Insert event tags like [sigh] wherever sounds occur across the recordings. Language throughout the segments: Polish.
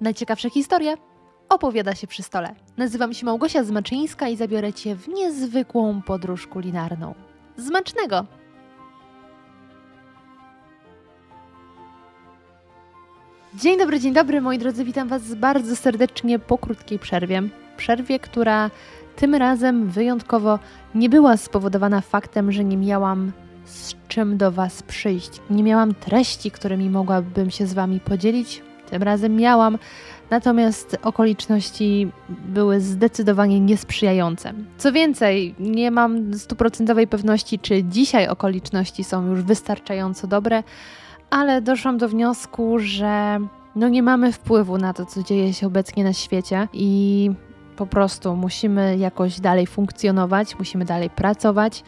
Najciekawsze historie opowiada się przy stole. Nazywam się Małgosia Zmaczyńska i zabiorę Cię w niezwykłą podróż kulinarną. Zmacznego! Dzień dobry, dzień dobry moi drodzy, witam Was bardzo serdecznie po krótkiej przerwie. Przerwie, która tym razem wyjątkowo nie była spowodowana faktem, że nie miałam z czym do Was przyjść. Nie miałam treści, którymi mogłabym się z Wami podzielić. Tym razem miałam, natomiast okoliczności były zdecydowanie niesprzyjające. Co więcej, nie mam stuprocentowej pewności, czy dzisiaj okoliczności są już wystarczająco dobre, ale doszłam do wniosku, że no nie mamy wpływu na to, co dzieje się obecnie na świecie i po prostu musimy jakoś dalej funkcjonować, musimy dalej pracować.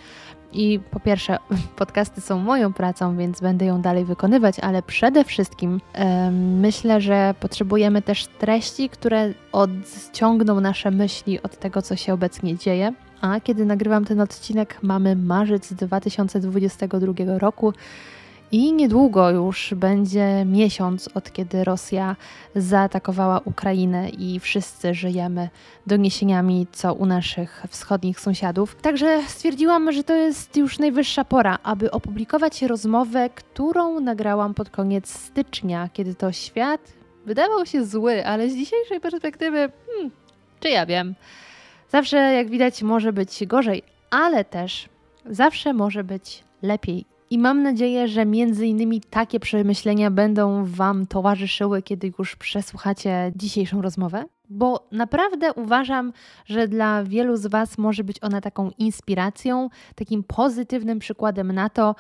I po pierwsze, [laughs] podcasty są moją pracą, więc będę ją dalej wykonywać, ale przede wszystkim myślę, że potrzebujemy też treści, które odciągną nasze myśli od tego, co się obecnie dzieje. A kiedy nagrywam ten odcinek, mamy marzec 2022 roku. I niedługo już będzie miesiąc od kiedy Rosja zaatakowała Ukrainę i wszyscy żyjemy doniesieniami, co u naszych wschodnich sąsiadów. Także stwierdziłam, że to jest już najwyższa pora, aby opublikować rozmowę, którą nagrałam pod koniec stycznia, kiedy to świat wydawał się zły, ale z dzisiejszej perspektywy, hmm, czy ja wiem. Zawsze, jak widać, może być gorzej, ale też zawsze może być lepiej i mam nadzieję, że między innymi takie przemyślenia będą Wam towarzyszyły, kiedy już przesłuchacie dzisiejszą rozmowę, bo naprawdę uważam, że dla wielu z Was może być ona taką inspiracją, takim pozytywnym przykładem na to,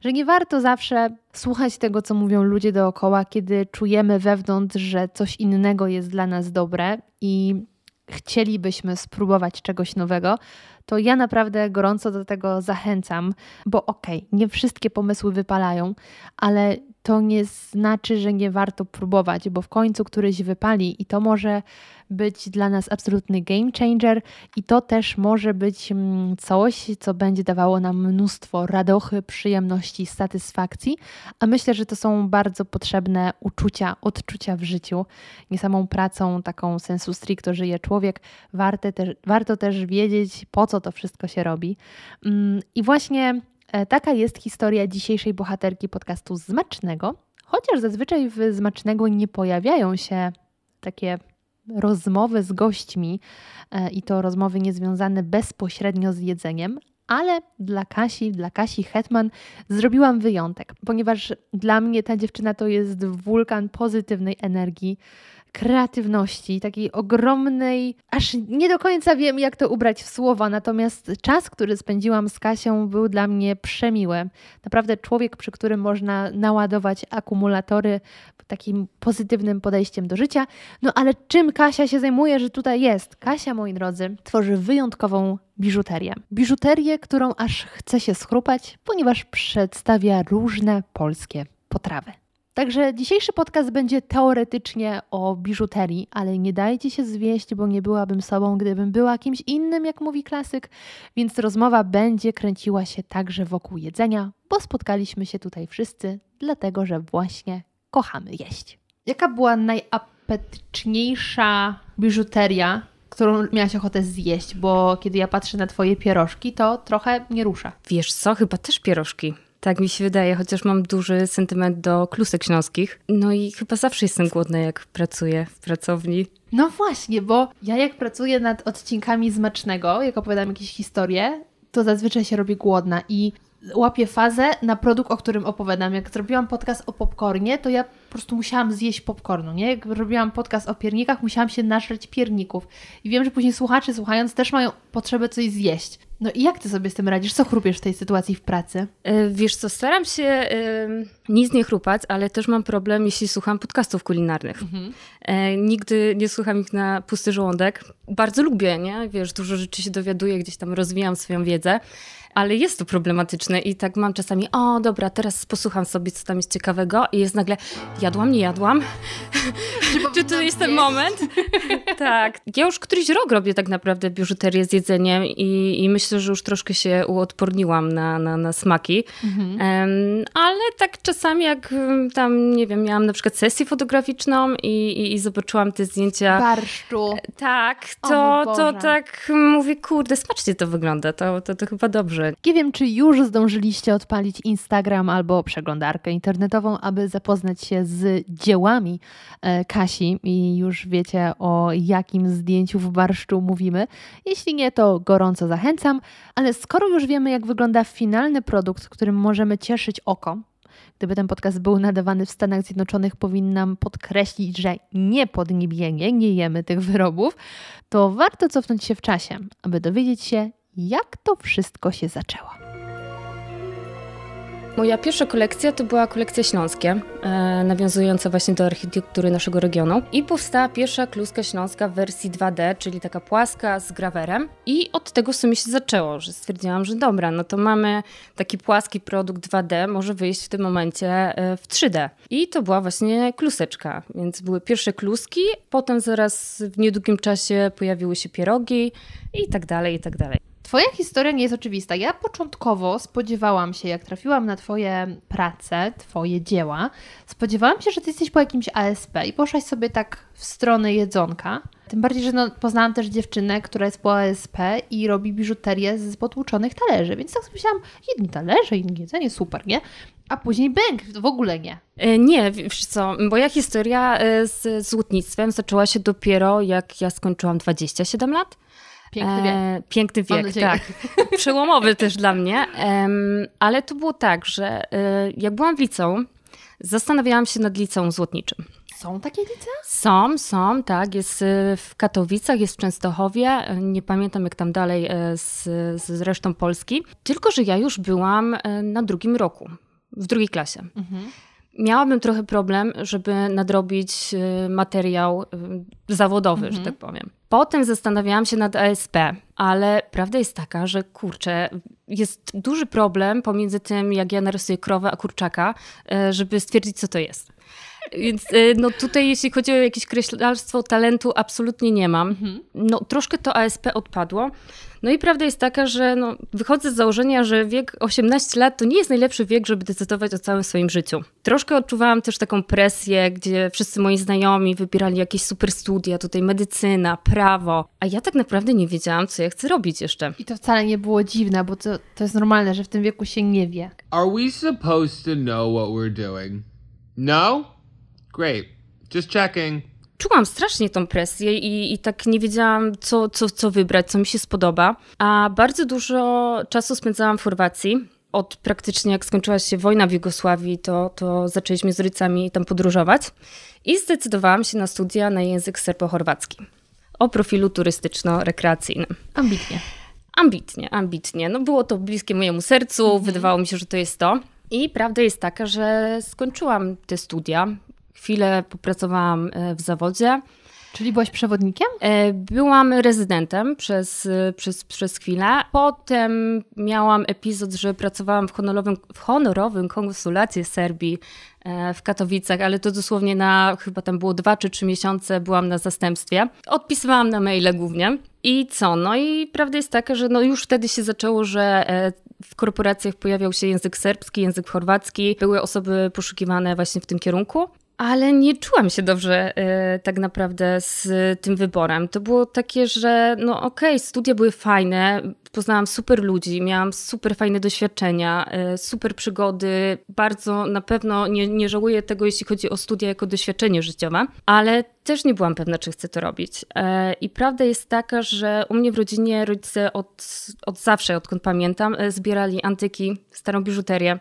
że nie warto zawsze słuchać tego, co mówią ludzie dookoła, kiedy czujemy wewnątrz, że coś innego jest dla nas dobre. I chcielibyśmy spróbować czegoś nowego, to ja naprawdę gorąco do tego zachęcam, bo okej, okay, nie wszystkie pomysły wypalają, ale to nie znaczy, że nie warto próbować, bo w końcu któryś wypali i to może być dla nas absolutny game changer i to też może być mm, coś, co będzie dawało nam mnóstwo radochy, przyjemności, satysfakcji, a myślę, że to są bardzo potrzebne uczucia, odczucia w życiu. Nie samą pracą, taką sensu stricto żyje człowiek, warto też, warto też wiedzieć, po co to wszystko się robi. Mm, I właśnie taka jest historia dzisiejszej bohaterki podcastu Zmacznego, chociaż zazwyczaj w Zmacznego nie pojawiają się takie rozmowy z gośćmi e, i to rozmowy niezwiązane bezpośrednio z jedzeniem, ale dla Kasi, dla Kasi Hetman zrobiłam wyjątek, ponieważ dla mnie ta dziewczyna to jest wulkan pozytywnej energii, kreatywności, takiej ogromnej, aż nie do końca wiem, jak to ubrać w słowa, natomiast czas, który spędziłam z Kasią, był dla mnie przemiły. Naprawdę człowiek, przy którym można naładować akumulatory takim pozytywnym podejściem do życia. No ale czym Kasia się zajmuje, że tutaj jest? Kasia, moi drodzy, tworzy wyjątkową biżuterię. Biżuterię, którą aż chce się schrupać, ponieważ przedstawia różne polskie potrawy. Także dzisiejszy podcast będzie teoretycznie o biżuterii, ale nie dajcie się zwieść, bo nie byłabym sobą, gdybym była kimś innym, jak mówi klasyk, więc rozmowa będzie kręciła się także wokół jedzenia, bo spotkaliśmy się tutaj wszyscy, dlatego że właśnie kochamy jeść. Jaka była najapetyczniejsza biżuteria, którą miałaś ochotę zjeść? Bo kiedy ja patrzę na Twoje pierożki, to trochę nie rusza. Wiesz co, chyba też pierożki. Tak mi się wydaje, chociaż mam duży sentyment do klusek śląskich. No i chyba zawsze jestem głodna, jak pracuję w pracowni. No właśnie, bo ja jak pracuję nad odcinkami Zmacznego, jak opowiadam jakieś historie, to zazwyczaj się robi głodna i łapię fazę na produkt, o którym opowiadam. Jak zrobiłam podcast o popcornie, to ja po prostu musiałam zjeść popcornu, nie? Jak robiłam podcast o piernikach, musiałam się naszreć pierników. I wiem, że później słuchacze słuchając też mają potrzebę coś zjeść. No i jak ty sobie z tym radzisz? Co chrupiesz w tej sytuacji w pracy? E, wiesz co, staram się nic nie chrupać, ale też mam problem, jeśli słucham podcastów kulinarnych. Mhm. E, nigdy nie słucham ich na pusty żołądek. Bardzo lubię, nie? Wiesz, dużo rzeczy się dowiaduję, gdzieś tam rozwijam swoją wiedzę. ale jest to problematyczne i tak mam czasami, o dobra, teraz posłucham sobie, co tam jest ciekawego i jest nagle, jadłam, nie jadłam. Czy, [laughs] Czy to jest ten moment? [laughs] tak. Ja już któryś rok robię tak naprawdę biżuterię z jedzeniem i, i myślę, że już troszkę się uodporniłam na, na, na smaki. Mhm. Um, ale tak czasami jak tam, nie wiem, miałam na przykład sesję fotograficzną i, i, i zobaczyłam te zdjęcia. Barszczu. Tak, to, to tak mówię, kurde, smacznie to wygląda, to, to, to chyba dobrze. Nie wiem, czy już zdążyliście odpalić Instagram albo przeglądarkę internetową, aby zapoznać się z dziełami e, Kasi i już wiecie o jakim zdjęciu w barszczu mówimy. Jeśli nie, to gorąco zachęcam, ale skoro już wiemy, jak wygląda finalny produkt, którym możemy cieszyć oko, Gdyby ten podcast był nadawany w Stanach Zjednoczonych, powinnam podkreślić, że nie podniebienie, nie jemy tych wyrobów, to warto cofnąć się w czasie, aby dowiedzieć się, jak to wszystko się zaczęło. Moja pierwsza kolekcja to była kolekcja śląskie, e, nawiązująca właśnie do architektury naszego regionu. I powstała pierwsza kluska śląska w wersji 2D, czyli taka płaska z grawerem. I od tego w sumie się zaczęło, że stwierdziłam, że dobra, no to mamy taki płaski produkt 2D, może wyjść w tym momencie e, w 3D. I to była właśnie kluseczka, więc były pierwsze kluski, potem zaraz w niedługim czasie pojawiły się pierogi i tak dalej, i tak dalej. Twoja historia nie jest oczywista. Ja początkowo spodziewałam się, jak trafiłam na Twoje prace, Twoje dzieła, spodziewałam się, że Ty jesteś po jakimś ASP i poszłaś sobie tak w stronę jedzonka. Tym bardziej, że no, poznałam też dziewczynę, która jest po ASP i robi biżuterię z potłuczonych talerzy, więc tak sobie myślałam, jedni talerze, inni jedzenie, super, nie? A później bęk, w ogóle nie. E, nie, wiesz co, moja historia e, z złotnictwem zaczęła się dopiero jak ja skończyłam 27 lat. Piękny wiek. E, piękny wiek, tak. [laughs] Przełomowy też dla mnie. E, ale to było tak, że e, jak byłam w liceum, zastanawiałam się nad liceum złotniczym. Są takie licea? Są, są, tak. Jest e, w Katowicach, jest w Częstochowie. Nie pamiętam jak tam dalej e, z, z resztą Polski. Tylko, że ja już byłam e, na drugim roku, w drugiej klasie. Mhm miałabym trochę problem, żeby nadrobić materiał zawodowy, mhm. że tak powiem. Potem zastanawiałam się nad ASP, ale prawda jest taka, że kurczę, jest duży problem pomiędzy tym, jak ja narysuję krowę, a kurczaka, y, żeby stwierdzić, co to jest. Więc no tutaj, jeśli chodzi o jakieś kreślarstwo talentu, absolutnie nie mam. Mhm. No troszkę to ASP odpadło. No i prawda jest taka, że no, wychodzę z założenia, że wiek 18 lat to nie jest najlepszy wiek, żeby decydować o całym swoim życiu. Troszkę odczuwałam też taką presję, gdzie wszyscy moi znajomi wybierali jakieś super studia, tutaj medycyna, prawo, a ja tak naprawdę nie wiedziałam, co ja chcę robić jeszcze. I to wcale nie było dziwne, bo to, to jest normalne, że w tym wieku się nie wie. Are we supposed to know what we're doing? No? Great. Just checking czułam strasznie tą presję i, i tak nie wiedziałam, co, co, co wybrać, co mi się spodoba. A bardzo dużo czasu spędzałam w Chorwacji. Od praktycznie jak skończyła się wojna w Jugosławii, to, to zaczęliśmy z rodzicami tam podróżować i zdecydowałam się na studia na język serbo-chorwacki o profilu turystyczno-rekreacyjnym. Ambitnie. Ambitnie, ambitnie. No było to bliskie mojemu sercu, mhm. wydawało mi się, że to jest to. I prawda jest taka, że skończyłam te studia chwilę popracowałam e, w zawodzie. Czyli byłaś przewodnikiem? E, byłam rezydentem przez, e, przez, przez chwilę. Potem miałam epizod, że pracowałam w honorowym, w honorowym konsulacie Serbii w Katowicach, ale to dosłownie na chyba tam było dwa czy trzy miesiące byłam na zastępstwie. Odpisywałam na maile głównie. I co? No i prawda jest taka, że no już wtedy się zaczęło, że w korporacjach pojawiał się język serbski, język chorwacki. Były osoby poszukiwane właśnie w tym kierunku ale nie czułam się dobrze y, tak naprawdę z tym wyborem. To było takie, że no okej, okay, studia były fajne, poznałam super ludzi, miałam super fajne doświadczenia, y, super przygody. Bardzo na pewno nie, nie żałuję tego, jeśli chodzi o studia jako doświadczenie życiowe, ale też nie byłam pewna, czy chcę to robić. Y, I prawda jest taka, że u mnie w rodzinie rodzice od, od zawsze, odkąd pamiętam, zbierali antyki, starą biżuterię.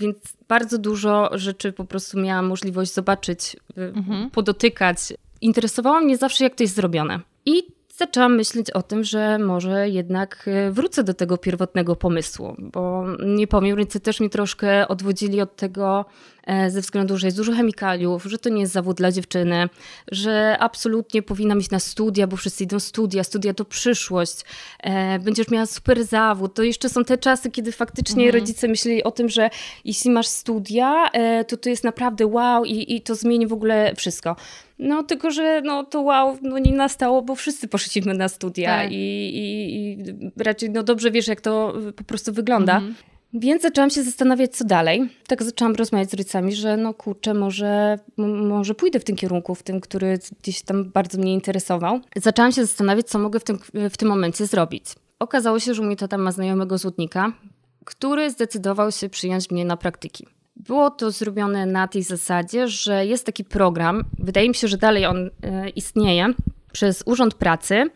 Więc bardzo dużo rzeczy po prostu miałam możliwość zobaczyć, y, mhm. podotykać. Interesowało mnie zawsze, jak to jest zrobione. I zaczęłam myśleć o tym, że może jednak y, wrócę do tego pierwotnego pomysłu, bo nie powiem, rodzice też mi troszkę odwodzili od tego, ze względu, że jest dużo chemikaliów, że to nie jest zawód dla dziewczyny, że absolutnie powinna iść na studia, bo wszyscy idą studia, studia to przyszłość, e, będziesz miała super zawód. To jeszcze są te czasy, kiedy faktycznie mhm. rodzice myśleli o tym, że jeśli masz studia, e, to to jest naprawdę wow i, i to zmieni w ogóle wszystko. No tylko, że no, to wow no, nie nastało, bo wszyscy poszliśmy na studia tak. i, i, i, raczej no, dobrze wiesz, jak to po prostu wygląda. Mhm. Więc zaczęłam się zastanawiać, co dalej. Tak zaczęłam rozmawiać z rodzicami, że no kurczę, może, może pójdę w tym kierunku, w tym, który gdzieś tam bardzo mnie interesował. Zaczęłam się zastanawiać, co mogę w tym, w tym momencie zrobić. Okazało się, że mój tata ma znajomego złotnika, który zdecydował się przyjąć mnie na praktyki. Było to zrobione na tej zasadzie, że jest taki program, wydaje mi się, że dalej on e, istnieje, przez Urząd Pracy.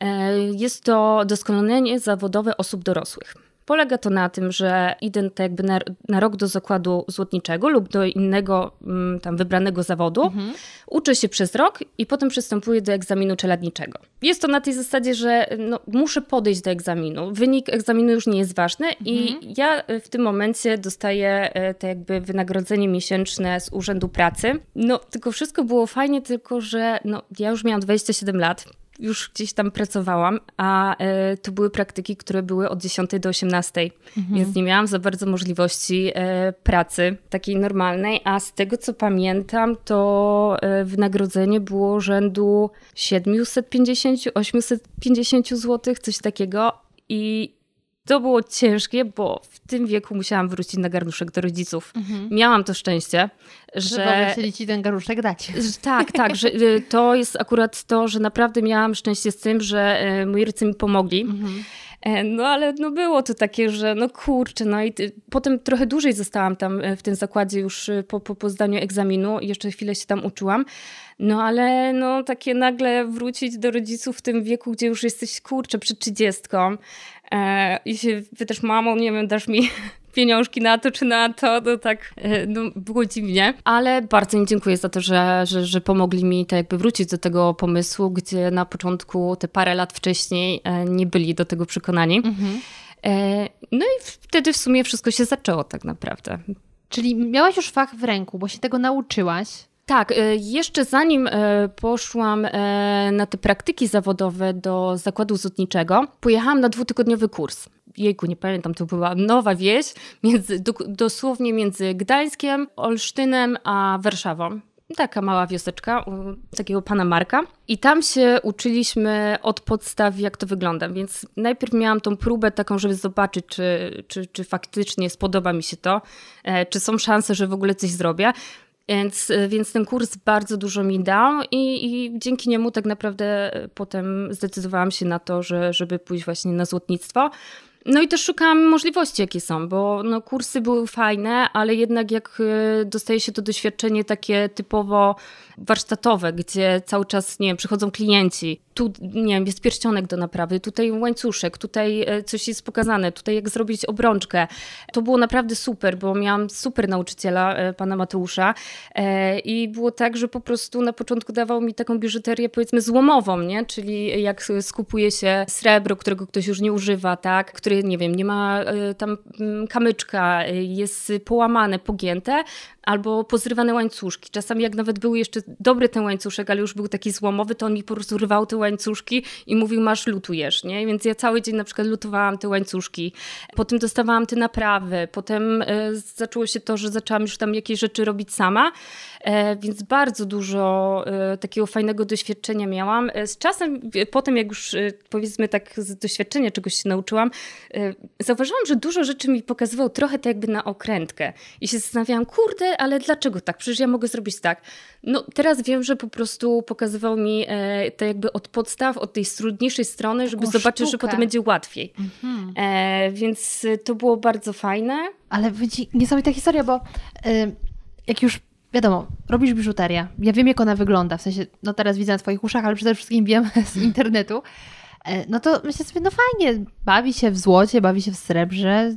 E, jest to doskonalenie zawodowe osób dorosłych. Polega to na tym, że idę tak jakby na, na, rok do zakładu złotniczego lub do innego mm, tam wybranego zawodu, mhm. uczę się przez rok i potem przystępuję do egzaminu czeladniczego. Jest to na tej zasadzie, że no, muszę podejść do egzaminu. Wynik egzaminu już nie jest ważny mhm. i ja w tym momencie dostaję e, te jakby wynagrodzenie miesięczne z Urzędu Pracy. No, tylko wszystko było fajnie, tylko że no, ja już miałam 27 lat już gdzieś tam pracowałam, a e, to były praktyki, które były od 10 do 18, mhm. więc nie miałam za bardzo możliwości e, pracy takiej normalnej, a z tego co pamiętam, to e, wynagrodzenie było rzędu 750-850 zł, coś takiego. I to było ciężkie, bo w tym wieku musiałam wrócić na garnuszek do rodziców. Mhm. Miałam to szczęście, że... Że chcieli ci ten garnuszek dać. [laughs] Tak, tak, że y, to jest akurat to, że naprawdę miałam szczęście z tym, że y, moi rodzice mi pomogli. Mhm. E, no ale no było to takie, że no kurczę, no i potem trochę dłużej zostałam tam e, w tym zakładzie już y, po, po, po zdaniu egzaminu jeszcze chwilę się tam uczyłam. No ale no takie nagle wrócić do rodziców w tym wieku, gdzie już jesteś kurczę przed trzydziestką e, i się pytasz, mamo, nie wiem, dasz mi pieniążki na to czy na to, no tak e, no, było dziwnie. Ale bardzo im dziękuję za to, że, że, że pomogli mi tak jakby wrócić do tego pomysłu, gdzie na początku, te parę lat wcześniej e, nie byli do tego przekonani. Mhm. E, no i wtedy w sumie wszystko się zaczęło tak naprawdę. Czyli miałaś już fach w ręku, bo się tego nauczyłaś. Tak, jeszcze zanim poszłam na te praktyki zawodowe do zakładu złotniczego, pojechałam na dwutygodniowy kurs jejku, nie pamiętam, to była nowa wieś, między, dosłownie między Gdańskiem, Olsztynem a Warszawą. Taka mała wioseczka u takiego pana Marka. I tam się uczyliśmy od podstaw, jak to wygląda. Więc najpierw miałam tą próbę taką, żeby zobaczyć, czy, czy, czy faktycznie spodoba mi się to, e, czy są szanse, że w ogóle coś zrobię. Więc, e, więc ten kurs bardzo dużo mi dał i, i, dzięki niemu tak naprawdę potem zdecydowałam się na to, że, żeby pójść właśnie na złotnictwo. No i też szukałam możliwości, jakie są, bo no, kursy były fajne, ale jednak jak e, dostaje się to doświadczenie takie typowo warsztatowe, gdzie cały czas, nie wiem, przychodzą klienci, tu, nie wiem, jest pierścionek do naprawy, tutaj łańcuszek, tutaj e, coś jest pokazane, tutaj jak zrobić obrączkę. To było naprawdę super, bo miałam super nauczyciela, e, pana Mateusza i było tak, że po prostu na początku dawał mi taką biżuterię powiedzmy złomową, nie? Czyli jak skupuje się srebro, którego ktoś już nie używa, tak? Który, nie wiem, nie ma tam mm, kamyczka, jest połamane, pogięte, albo pozrywane łańcuszki. Czasami jak nawet był jeszcze dobry ten łańcuszek, ale już był taki złomowy, to on mi po prostu rwał te łańcuszki i mówił, masz lutujesz, nie? Więc ja cały dzień na przykład lutowałam te łańcuszki. Potem dostawałam te naprawy. Potem e, zaczęło się to, że zaczęłam już tam jakieś rzeczy robić sama. E, więc bardzo dużo e, takiego fajnego doświadczenia miałam. E, z czasem, potem jak już powiedzmy tak z doświadczenia czegoś się nauczyłam, zauważyłam, że dużo rzeczy mi pokazywał trochę tak jakby na okrętkę. I się zastanawiałam, kurde, ale dlaczego tak? Przecież ja mogę zrobić tak. No teraz wiem, że po prostu pokazywał mi to jakby od podstaw, od tej trudniejszej strony, żeby Taką zobaczyć, sztukę. że potem będzie łatwiej. Mhm. Więc to było bardzo fajne. Ale niesamowita historia, bo jak już wiadomo, robisz biżuterię. Ja wiem, jak ona wygląda. W sensie, no teraz widzę na Twoich uszach, ale przede wszystkim wiem [laughs] z internetu. E, no to myślę sobie, no fajnie, bawi się w złocie, bawi się w srebrze,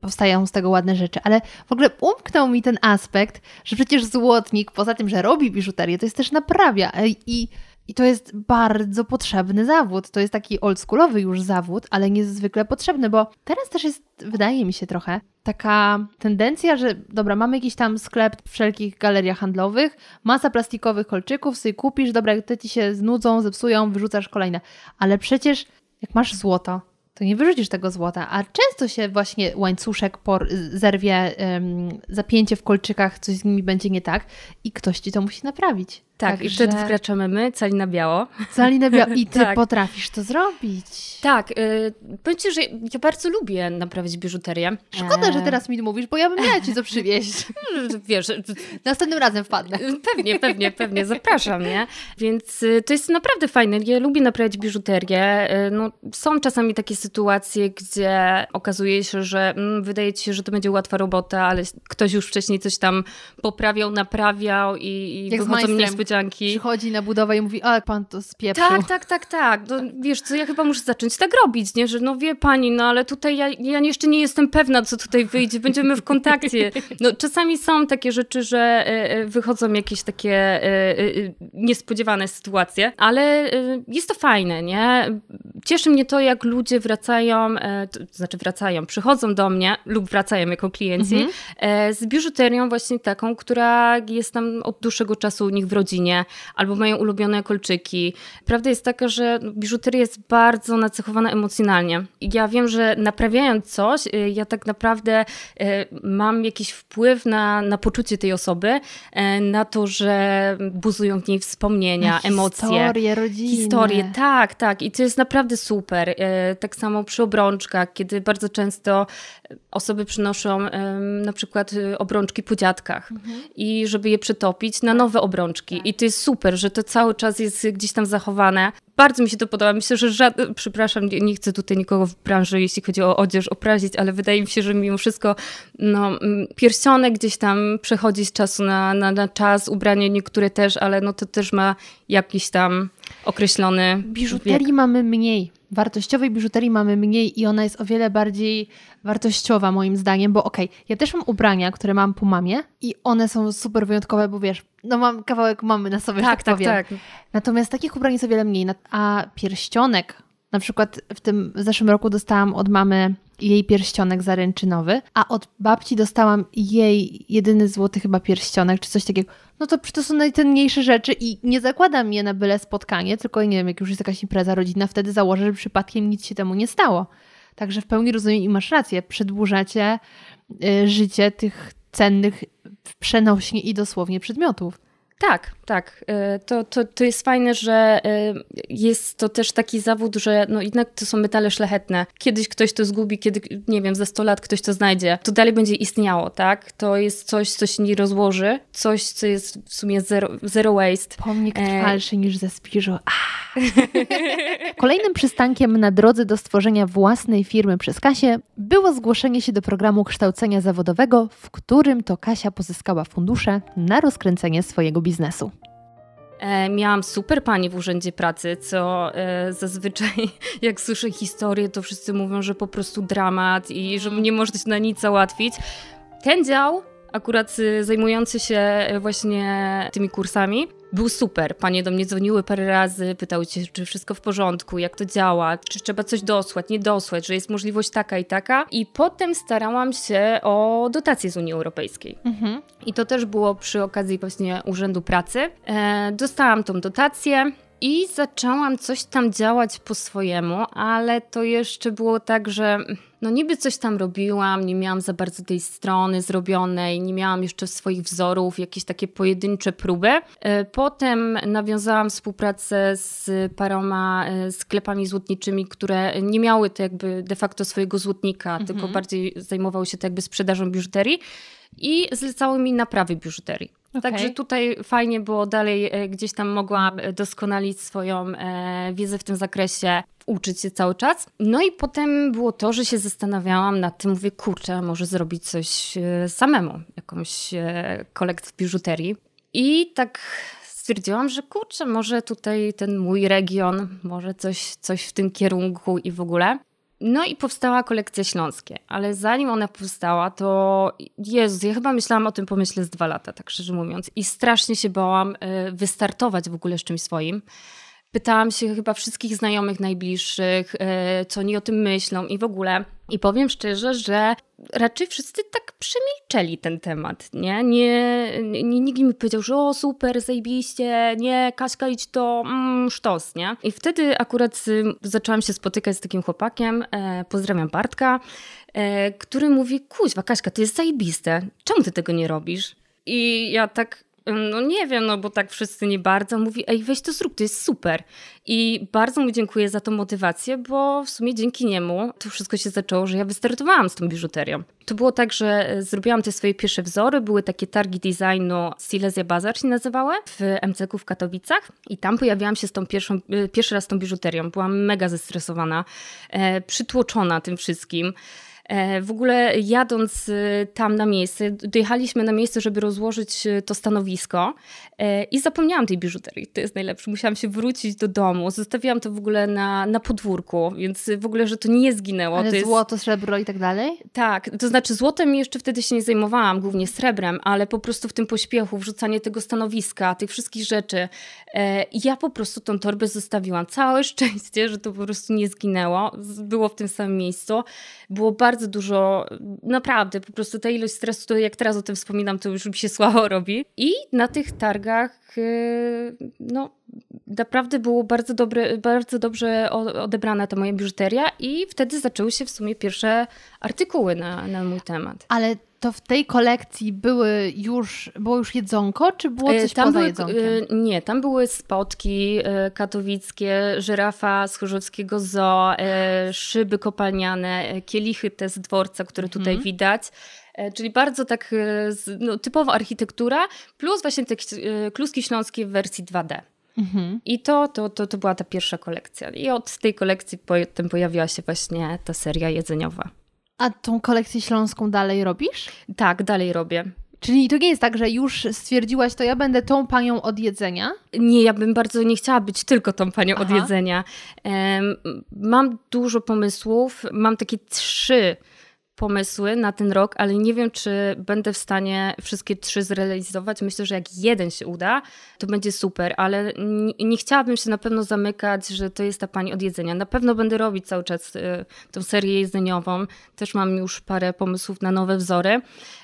powstają z tego ładne rzeczy, ale w ogóle umknął mi ten aspekt, że przecież złotnik, poza tym, że robi biżuterię, to jest też naprawia. E, I I to jest bardzo potrzebny zawód. To jest taki oldschoolowy już zawód, ale niezwykle potrzebny, bo teraz też jest, wydaje mi się trochę, taka tendencja, że dobra, mamy jakiś tam sklep w wszelkich galeriach handlowych, masa plastikowych kolczyków, sobie kupisz, dobra, te ci się znudzą, zepsują, wyrzucasz kolejne. Ale przecież jak masz złoto, to nie wyrzucisz tego złota, a często się właśnie łańcuszek por, zerwie, um, zapięcie w kolczykach, coś z nimi będzie nie tak i ktoś ci to musi naprawić. Tak, Także... i wtedy wkraczamy my, cali na biało. [laughs] Cali na biało. I ty tak. potrafisz to zrobić. Tak. Y, powiem ci, że ja bardzo lubię naprawić biżuterię. Szkoda, e... że teraz mi mówisz, bo ja bym miała ci co przywieźć. [laughs] Wiesz... [laughs] Następnym razem wpadnę. Pewnie, pewnie, pewnie. Zapraszam, nie? Więc y, to jest naprawdę fajne. Ja lubię naprawiać biżuterię. Y, no, są czasami takie sytuacje, gdzie okazuje się, że mm, wydaje ci się, że to będzie łatwa robota, ale ktoś już wcześniej coś tam poprawiał, naprawiał i, i wychodzą niespodzianki niespodzianki. Przychodzi na budowę i mówi, a jak pan to spieprzył. Tak, tak, tak, tak. No, wiesz co, ja chyba muszę zacząć tak robić, nie? Że no wie pani, no ale tutaj ja, ja jeszcze nie jestem pewna, co tutaj wyjdzie, będziemy w kontakcie. No czasami są takie rzeczy, że e, e, wychodzą jakieś takie e, niespodziewane sytuacje, ale jest to fajne, nie? Cieszy mnie to, jak ludzie wracają, to znaczy wracają, przychodzą do mnie lub wracają jako klienci mhm. z biżuterią właśnie taką, która jest tam od dłuższego czasu u nich w rodzinie rodzinie, albo mają ulubione kolczyki. Prawda jest taka, że biżuteria jest bardzo nacechowana emocjonalnie. Ja wiem, że naprawiając coś, y, ja tak naprawdę y, mam jakiś wpływ na, na poczucie tej osoby, y, na to, że buzują w niej wspomnienia, na emocje. Historie rodzinne. Historie, tak, tak. I to jest naprawdę super. Tak samo przy obrączkach, kiedy bardzo często osoby przynoszą na przykład obrączki po dziadkach mhm. i żeby je przetopić na nowe obrączki. I to jest super, że to cały czas jest gdzieś tam zachowane. Bardzo mi się to podoba. Myślę, że żadne, przepraszam, nie, nie, chcę tutaj nikogo w branży, jeśli chodzi o odzież, oprazić, ale wydaje mi się, że mimo wszystko no, pierścionek gdzieś tam przechodzi z czasu na, na, na czas, ubranie niektóre też, ale no to też ma jakiś tam określony Biżuterii wiek. mamy mniej wartościowej biżuterii mamy mniej i ona jest o wiele bardziej wartościowa moim zdaniem, bo okej, okay, ja też mam ubrania, które mam po mamie i one są super wyjątkowe, bo wiesz, no mam kawałek mamy na sobie, tak, tak, powiem. Tak. Natomiast takich ubrań jest o wiele mniej, a pierścionek, na przykład w tym w zeszłym roku dostałam od mamy jej pierścionek zaręczynowy, a od babci dostałam jej jedyny złoty chyba pierścionek, czy coś takiego. No to, to są najcenniejsze rzeczy i nie zakładam je na byle spotkanie, tylko nie wiem, jak już jest jakaś impreza rodzinna, wtedy założę, że przypadkiem nic się temu nie stało. Także w pełni rozumiem i masz rację, przedłużacie y, życie tych cennych przenośnie i dosłownie przedmiotów. Tak, tak. E, to, to, to jest fajne, że e, jest to też taki zawód, że no jednak to są metale szlachetne. Kiedyś ktoś to zgubi, kiedy, nie wiem, za 100 lat ktoś to znajdzie. To dalej będzie istniało, tak? To jest coś, co się nie rozłoży, coś, co jest w sumie zero, zero waste. Pomnik e, trwalszy e... niż ze Spiżo. [laughs] Kolejnym przystankiem na drodze do stworzenia własnej firmy przez Kasię było zgłoszenie się do programu kształcenia zawodowego, w którym to Kasia pozyskała fundusze na rozkręcenie swojego biznesu. E, miałam super pani w urzędzie pracy, co e, zazwyczaj [laughs] jak słyszę historię, to wszyscy mówią, że po prostu dramat i że nie można się na nic załatwić. Ten dział akurat y, zajmujący się y, właśnie tymi kursami. Był super. Panie do mnie dzwoniły parę razy, pytały się, czy wszystko w porządku, jak to działa, czy trzeba coś dosłać, nie dosłać, że jest możliwość taka i taka. I potem starałam się o dotacje z Unii Europejskiej. Mhm. I to też było przy okazji właśnie Urzędu Pracy. E, dostałam tą dotację. I zaczęłam coś tam działać po swojemu, ale to jeszcze było tak, że no niby coś tam robiłam, nie miałam za bardzo tej strony zrobionej, nie miałam jeszcze swoich wzorów, jakieś takie pojedyncze próby. E, potem nawiązałam współpracę z paroma e, sklepami złotniczymi, które nie miały to jakby de facto swojego złotnika, mhm. tylko bardziej zajmowały się to jakby sprzedażą biżuterii i zlecały mi naprawy biżuterii. Okay. Także tutaj fajnie było dalej, e, gdzieś tam mogłam doskonalić swoją wiedzę w tym zakresie uczyć się cały czas. No i potem było to, że się zastanawiałam nad tym, mówię, kurczę, może zrobić coś e, samemu, jakąś e, kolekcję biżuterii. I tak stwierdziłam, że kurczę, może tutaj ten mój region, może coś, coś w tym kierunku i w ogóle. No i powstała kolekcja śląskie, ale zanim ona powstała, to Jezus, ja chyba myślałam o tym pomyśle z dwa lata, tak szczerze mówiąc. I strasznie się bałam e, wystartować w ogóle z czymś swoim Pytałam się chyba wszystkich znajomych najbliższych, e, co oni o tym myślą i w ogóle. I powiem szczerze, że raczej wszyscy tak przemilczeli ten temat, nie? Nie, nie nikt mi powiedział, że o super, zajebiście, nie, Kaśka idź to, mm, sztos, nie? I wtedy akurat zaczęłam się spotykać z takim chłopakiem, e, pozdrawiam Bartka, e, który mówi, kuźwa Kaśka, to jest zajebiste, czemu ty tego nie robisz? I ja tak no nie wiem, no bo tak wszyscy nie bardzo. Mówi, ej, weź to zrób, to jest super. I bardzo mu dziękuję za tą motywację, bo w sumie dzięki niemu to wszystko się zaczęło, że ja wystartowałam z tą biżuterią. To było tak, że e, zrobiłam te swoje pierwsze wzory, były takie targi designu Silesia Bazar się nazywały, w MCK w Katowicach i tam pojawiłam się z tą pierwszą, e, pierwszy raz z tą biżuterią. Byłam mega zestresowana, e, przytłoczona tym wszystkim. E, w ogóle jadąc y, tam na miejsce, dojechaliśmy na miejsce, żeby rozłożyć y, to stanowisko e, i zapomniałam tej biżuterii. To jest najlepsze. Musiałam się wrócić do domu. Zostawiłam to w ogóle na, na podwórku, więc w ogóle, że to nie zginęło. Ale to złoto, jest... srebro i tak dalej? Tak, to znaczy złotem jeszcze wtedy się nie zajmowałam, głównie srebrem, ale po prostu w tym pośpiechu, wrzucanie tego stanowiska, tych wszystkich rzeczy. E, ja po prostu tą torbę zostawiłam. Całe szczęście, że to po prostu nie zginęło. Było w tym samym miejscu. Było bardzo bardzo dużo, naprawdę, po prostu ta ilość stresu, to jak teraz o tym wspominam, to już mi się słabo robi. I na tych targach, y, no, naprawdę było bardzo, dobre, bardzo dobrze odebrana ta moja biżuteria i wtedy zaczęły się w sumie pierwsze artykuły na, na mój temat. Ale to w tej kolekcji były już, było już jedzonko, czy było coś tam poza były, jedzonkiem? Nie, tam były spotki e, katowickie, żyrafa z Chorzowskiego Zoo, e, szyby kopalniane, e, kielichy te z dworca, które tutaj mhm. widać. Czyli bardzo tak no, typowa architektura, plus właśnie te kluski śląskie w wersji 2D. Mhm. I to, to, to, to była ta pierwsza kolekcja. I od tej kolekcji potem pojawiła się właśnie ta seria jedzeniowa. A tą kolekcję śląską dalej robisz? Tak, dalej robię. Czyli to nie jest tak, że już stwierdziłaś, to ja będę tą panią od jedzenia? Nie, ja bym bardzo nie chciała być tylko tą panią Aha. od jedzenia. Um, mam dużo pomysłów, mam takie trzy pomysły na ten rok, ale nie wiem, czy będę w stanie wszystkie trzy zrealizować. Myślę, że jak jeden się uda, to będzie super, ale nie, nie chciałabym się na pewno zamykać, że to jest ta pani od jedzenia. Na pewno będę robić cały czas y, tą serię jedzeniową. Też mam już parę pomysłów na nowe wzory,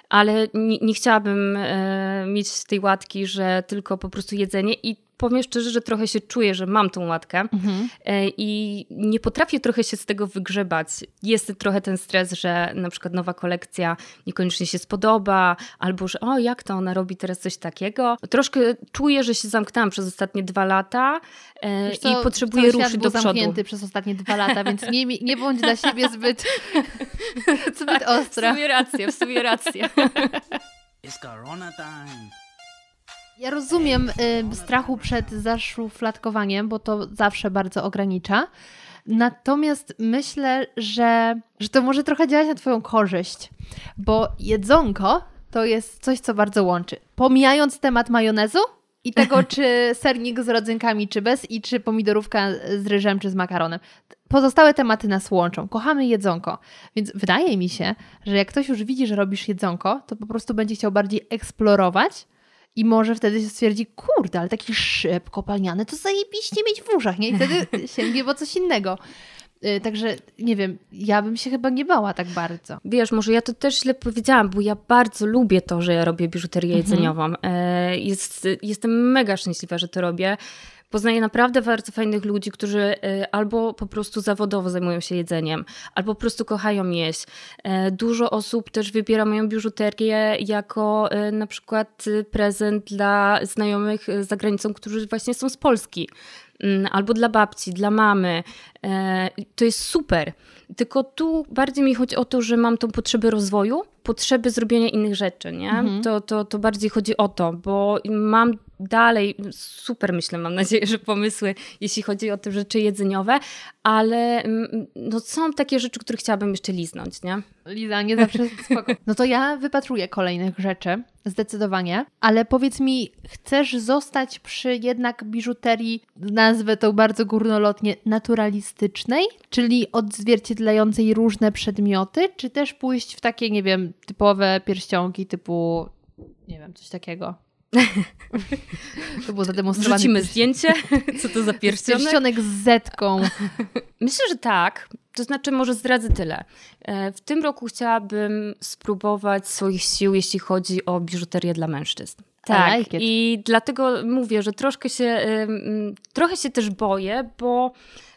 ale nie, nie chciałabym y, mieć tej łatki, że tylko po prostu jedzenie i powiem szczerze, że trochę się czuję, że mam tą łatkę mhm. E, i nie potrafię trochę się z tego wygrzebać. Jest trochę ten stres, że na przykład nowa kolekcja niekoniecznie się spodoba, albo że o, jak to ona robi teraz coś takiego. Troszkę czuję, że się zamknęłam przez ostatnie dwa lata e, Wiesz i potrzebuję ruszyć do przodu. zamknięty przez ostatnie dwa lata, więc nie, nie bądź dla siebie zbyt, [laughs] zbyt tak, ostra. W sumie rację, w sumie rację. It's Corona time. Ja rozumiem y, strachu przed zaszufladkowaniem, bo to zawsze bardzo ogranicza. Natomiast myślę, że, że to może trochę działać na Twoją korzyść, bo jedzonko to jest coś, co bardzo łączy. Pomijając temat majonezu i tego, [laughs] czy sernik z rodzynkami, czy bez, i czy pomidorówka z ryżem, czy z makaronem. Pozostałe tematy nas łączą. Kochamy jedzonko. Więc wydaje mi się, że jak ktoś już widzi, że robisz jedzonko, to po prostu będzie chciał bardziej eksplorować i może wtedy się stwierdzi, kurde, ale taki szyb kopalniany to zajebiście mieć w uszach, nie? I wtedy [laughs] sięgnie po coś innego. Y, także nie wiem, ja bym się chyba nie bała tak bardzo. Wiesz, może ja to też źle powiedziałam, bo ja bardzo lubię to, że ja robię biżuterię mhm. jedzeniową. E, jest, jestem mega szczęśliwa, że to robię. Poznaję naprawdę bardzo fajnych ludzi, którzy e, albo po prostu zawodowo zajmują się jedzeniem, albo po prostu kochają jeść. E, dużo osób też wybiera moją biżuterię jako e, na przykład prezent dla znajomych za granicą, którzy właśnie są z Polski mm, albo dla babci, dla mamy. To jest super. Tylko tu bardziej mi chodzi o to, że mam tą potrzebę rozwoju, potrzeby zrobienia innych rzeczy, nie? Mhm. To, to, to bardziej chodzi o to, bo mam dalej super, myślę, mam nadzieję, że pomysły, jeśli chodzi o te rzeczy jedzeniowe, ale mm, no, są takie rzeczy, które chciałabym jeszcze liznąć, nie? Lizanie zawsze [laughs] spoko. No to ja wypatruję kolejnych rzeczy, zdecydowanie, ale powiedz mi, chcesz zostać przy jednak biżuterii, nazwę to bardzo górnolotnie, naturalistycznej, czyli odzwierciedlającej różne przedmioty, czy też pójść w takie, nie wiem, typowe pierścionki typu, nie wiem, coś takiego? [laughs] To było zademonstrowane. Wrzucimy zdjęcie, [laughs] co to za pierścionek. Pierścionek z zetką. [laughs] Myślę, że tak. To znaczy, może zdradzę tyle. E, w tym roku chciałabym spróbować swoich sił, jeśli chodzi o biżuterię dla mężczyzn. Tak, like i dlatego mówię, że troszkę się, trochę się też boję, bo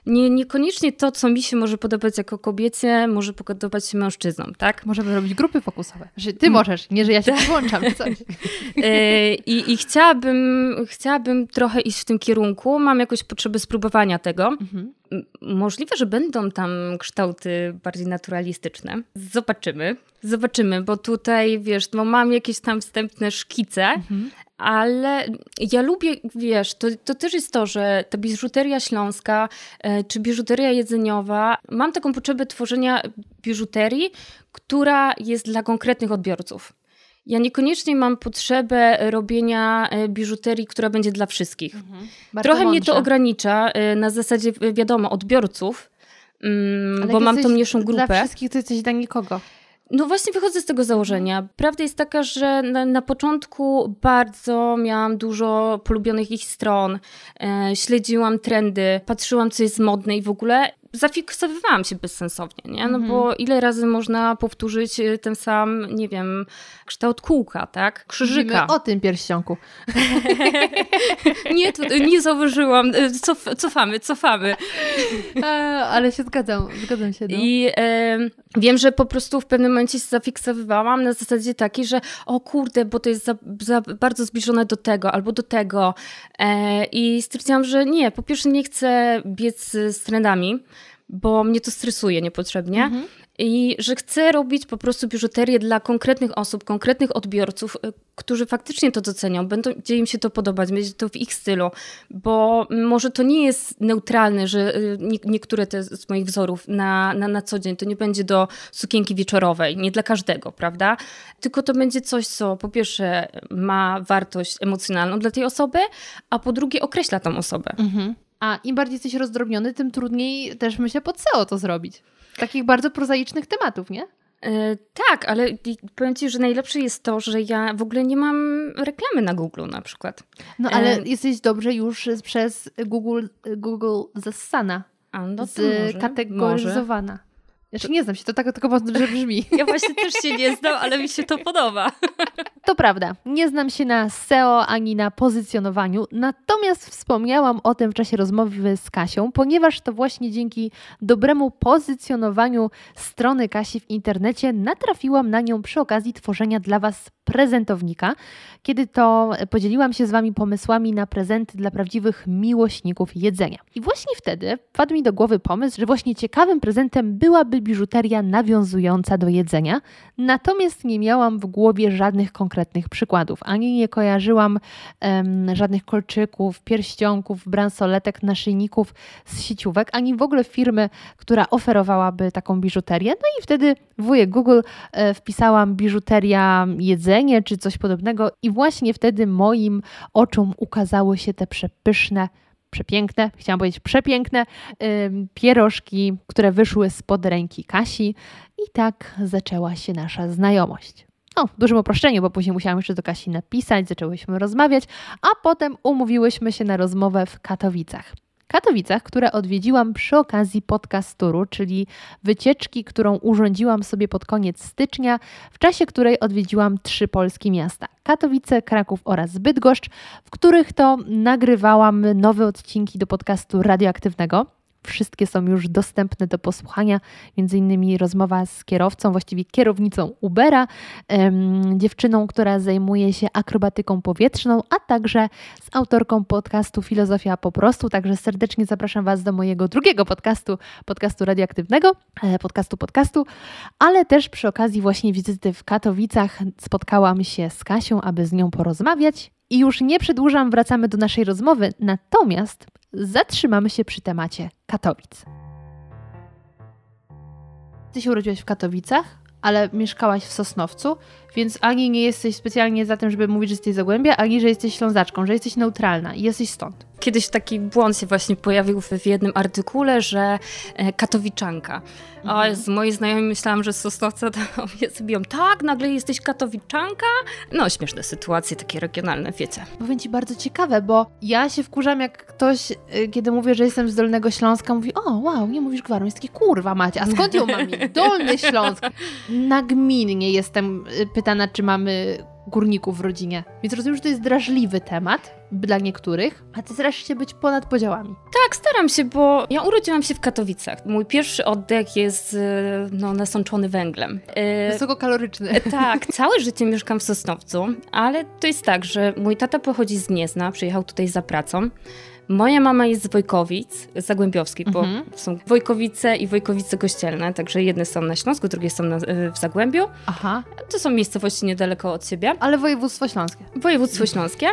nie, niekoniecznie to, co mi się może podobać jako kobiecie, może podobać się mężczyznom, tak? Możemy robić grupy fokusowe. Że ty możesz, nie, że ja się [laughs] włączam czy coś. E, I, I chciałabym, chciałabym trochę iść w tym kierunku. Mam jakąś potrzebę spróbowania tego. Mhm. Możliwe, że będą tam kształty bardziej naturalistyczne. Zobaczymy. Zobaczymy, bo tutaj, wiesz, no mam jakieś tam wstępne szkice, ale ja lubię, wiesz, to, to też jest to, że ta biżuteria śląska e, czy biżuteria jedzeniowa, mam taką potrzebę tworzenia biżuterii, która jest dla konkretnych odbiorców. Ja niekoniecznie mam potrzebę robienia e, biżuterii, która będzie dla wszystkich. Bardzo Trochę mnie mądrze. to ogranicza e, na zasadzie, wiadomo, odbiorców, mm, bo mam tą mniejszą grupę. Dla wszystkich to jesteś dla nikogo. No właśnie wychodzę z tego założenia. Prawda jest taka, że na, na początku bardzo miałam dużo polubionych ich stron, e, śledziłam trendy, patrzyłam co jest modne i w ogóle zafiksowywałam się bezsensownie, nie? No bo ile razy można powtórzyć e, ten sam, nie wiem, kształt kółka, tak? Krzyżyka. Mówimy o tym pierścionku. [laughs] Nie, to, nie zauważyłam. E, Cof, cofamy, cofamy. Ale się zgadzam, zgadzam się. No. I e, wiem, że po prostu w pewnym momencie się zafiksowywałam na zasadzie takiej, że o kurde, bo to jest za, za bardzo zbliżone do tego albo do tego. E, I stwierdziłam, że nie, po pierwsze nie chcę biec z trendami, bo mnie to stresuje niepotrzebnie. Mhm. I że chcę robić po prostu biżuterię dla konkretnych osób, konkretnych odbiorców, y, którzy faktycznie to docenią, będzie im się to podobać, będzie to w ich stylu, bo może to nie jest neutralne, że y, nie, niektóre te z moich wzorów na, na, na co dzień to nie będzie do sukienki wieczorowej, nie dla każdego, prawda? Tylko to będzie coś, co po pierwsze ma wartość emocjonalną dla tej osoby, a po drugie określa tą osobę. Mhm. A im bardziej jesteś rozdrobniony, tym trudniej też myślę pod SEO to zrobić. Takich bardzo prozaicznych tematów, nie? E, tak, ale powiem Ci, że najlepsze jest to, że ja w ogóle nie mam reklamy na Google na przykład. No ale E, jesteś dobrze już przez Google, Google zassana, A, no to może, może. Znaczy nie znam się, to tak tylko mądrze brzmi. Ja właśnie też się nie znam, ale mi się to podoba. To prawda, nie znam się na SEO ani na pozycjonowaniu, natomiast wspomniałam o tym w czasie rozmowy z Kasią, ponieważ to właśnie dzięki dobremu pozycjonowaniu strony Kasi w internecie natrafiłam na nią przy okazji tworzenia dla Was prezentownika, kiedy to podzieliłam się z Wami pomysłami na prezenty dla prawdziwych miłośników jedzenia. I właśnie wtedy wpadł mi do głowy pomysł, że właśnie ciekawym prezentem byłaby biżuteria nawiązująca do jedzenia, natomiast nie miałam w głowie żadnych konkretnych przykładów, ani nie kojarzyłam em, żadnych kolczyków, pierścionków, bransoletek, naszyjników z sieciówek, ani w ogóle firmy, która oferowałaby taką biżuterię. No i wtedy w wujek Google e, wpisałam biżuteria jedzenie czy coś podobnego i właśnie wtedy moim oczom ukazały się te przepyszne przepiękne, chciałam powiedzieć przepiękne pierożki, które wyszły spod ręki Kasi i tak zaczęła się nasza znajomość. No, w dużym uproszczeniu, bo później musiałam jeszcze do Kasi napisać, zaczęłyśmy rozmawiać, a potem umówiłyśmy się na rozmowę w Katowicach. Katowicach, które odwiedziłam przy okazji podcast touru, czyli wycieczki, którą urządziłam sobie pod koniec stycznia, w czasie której odwiedziłam trzy polskie miasta: Katowice, Kraków oraz Bydgoszcz, w których to nagrywałam nowe odcinki do podcastu radioaktywnego. Wszystkie są już dostępne do posłuchania, między innymi rozmowa z kierowcą, właściwie kierownicą Ubera, dziewczyną, która zajmuje się akrobatyką powietrzną, a także z autorką podcastu Filozofia po prostu. Także serdecznie zapraszam Was do mojego drugiego podcastu, podcastu radioaktywnego, e, podcastu podcastu, ale też przy okazji właśnie wizyty w Katowicach spotkałam się z Kasią, aby z nią porozmawiać. I już nie przedłużam, wracamy do naszej rozmowy, natomiast zatrzymamy się przy temacie Katowic. Ty się urodziłaś w Katowicach, ale mieszkałaś w Sosnowcu, więc ani nie jesteś specjalnie za tym, żeby mówić, że jesteś Zagłębia, ani że jesteś Ślązaczką, że jesteś neutralna i jesteś stąd. Kiedyś taki błąd się właśnie pojawił w, w jednym artykule, że e, katowiczanka. Mhm. A z mojej znajomej myślałam, że z Sosnowca to [laughs] mnie tak, nagle jesteś katowiczanka? No, śmieszne sytuacje, takie regionalne, wiecie. Powiem ci bardzo ciekawe, bo ja się wkurzam, jak ktoś, y, kiedy mówię, że jestem z Dolnego Śląska, mówi, o wow, nie mówisz gwarą, jest taki kurwa macie, a skąd ją mam? Dolny Śląsk. [laughs] Nagminnie jestem y, pytana, czy mamy górników w rodzinie. Więc rozumiem, że to jest drażliwy temat dla niektórych, a ty starasz się być ponad podziałami. Tak, staram się, bo ja urodziłam się w Katowicach. Mój pierwszy oddech jest y, no, nasączony węglem. E, Wysokokaloryczny. E, tak, [laughs] całe życie mieszkam w Sosnowcu, ale to jest tak, że mój tata pochodzi z Gniezna, przyjechał tutaj za pracą. Moja mama jest z Wojkowic, z Zagłębiowskiej, bo mhm. są Wojkowice i Wojkowice Kościelne, także jedne są na Śląsku, drugie są na, w Zagłębiu. Aha. To są miejscowości niedaleko od siebie. Ale województwo śląskie. Województwo śląskie,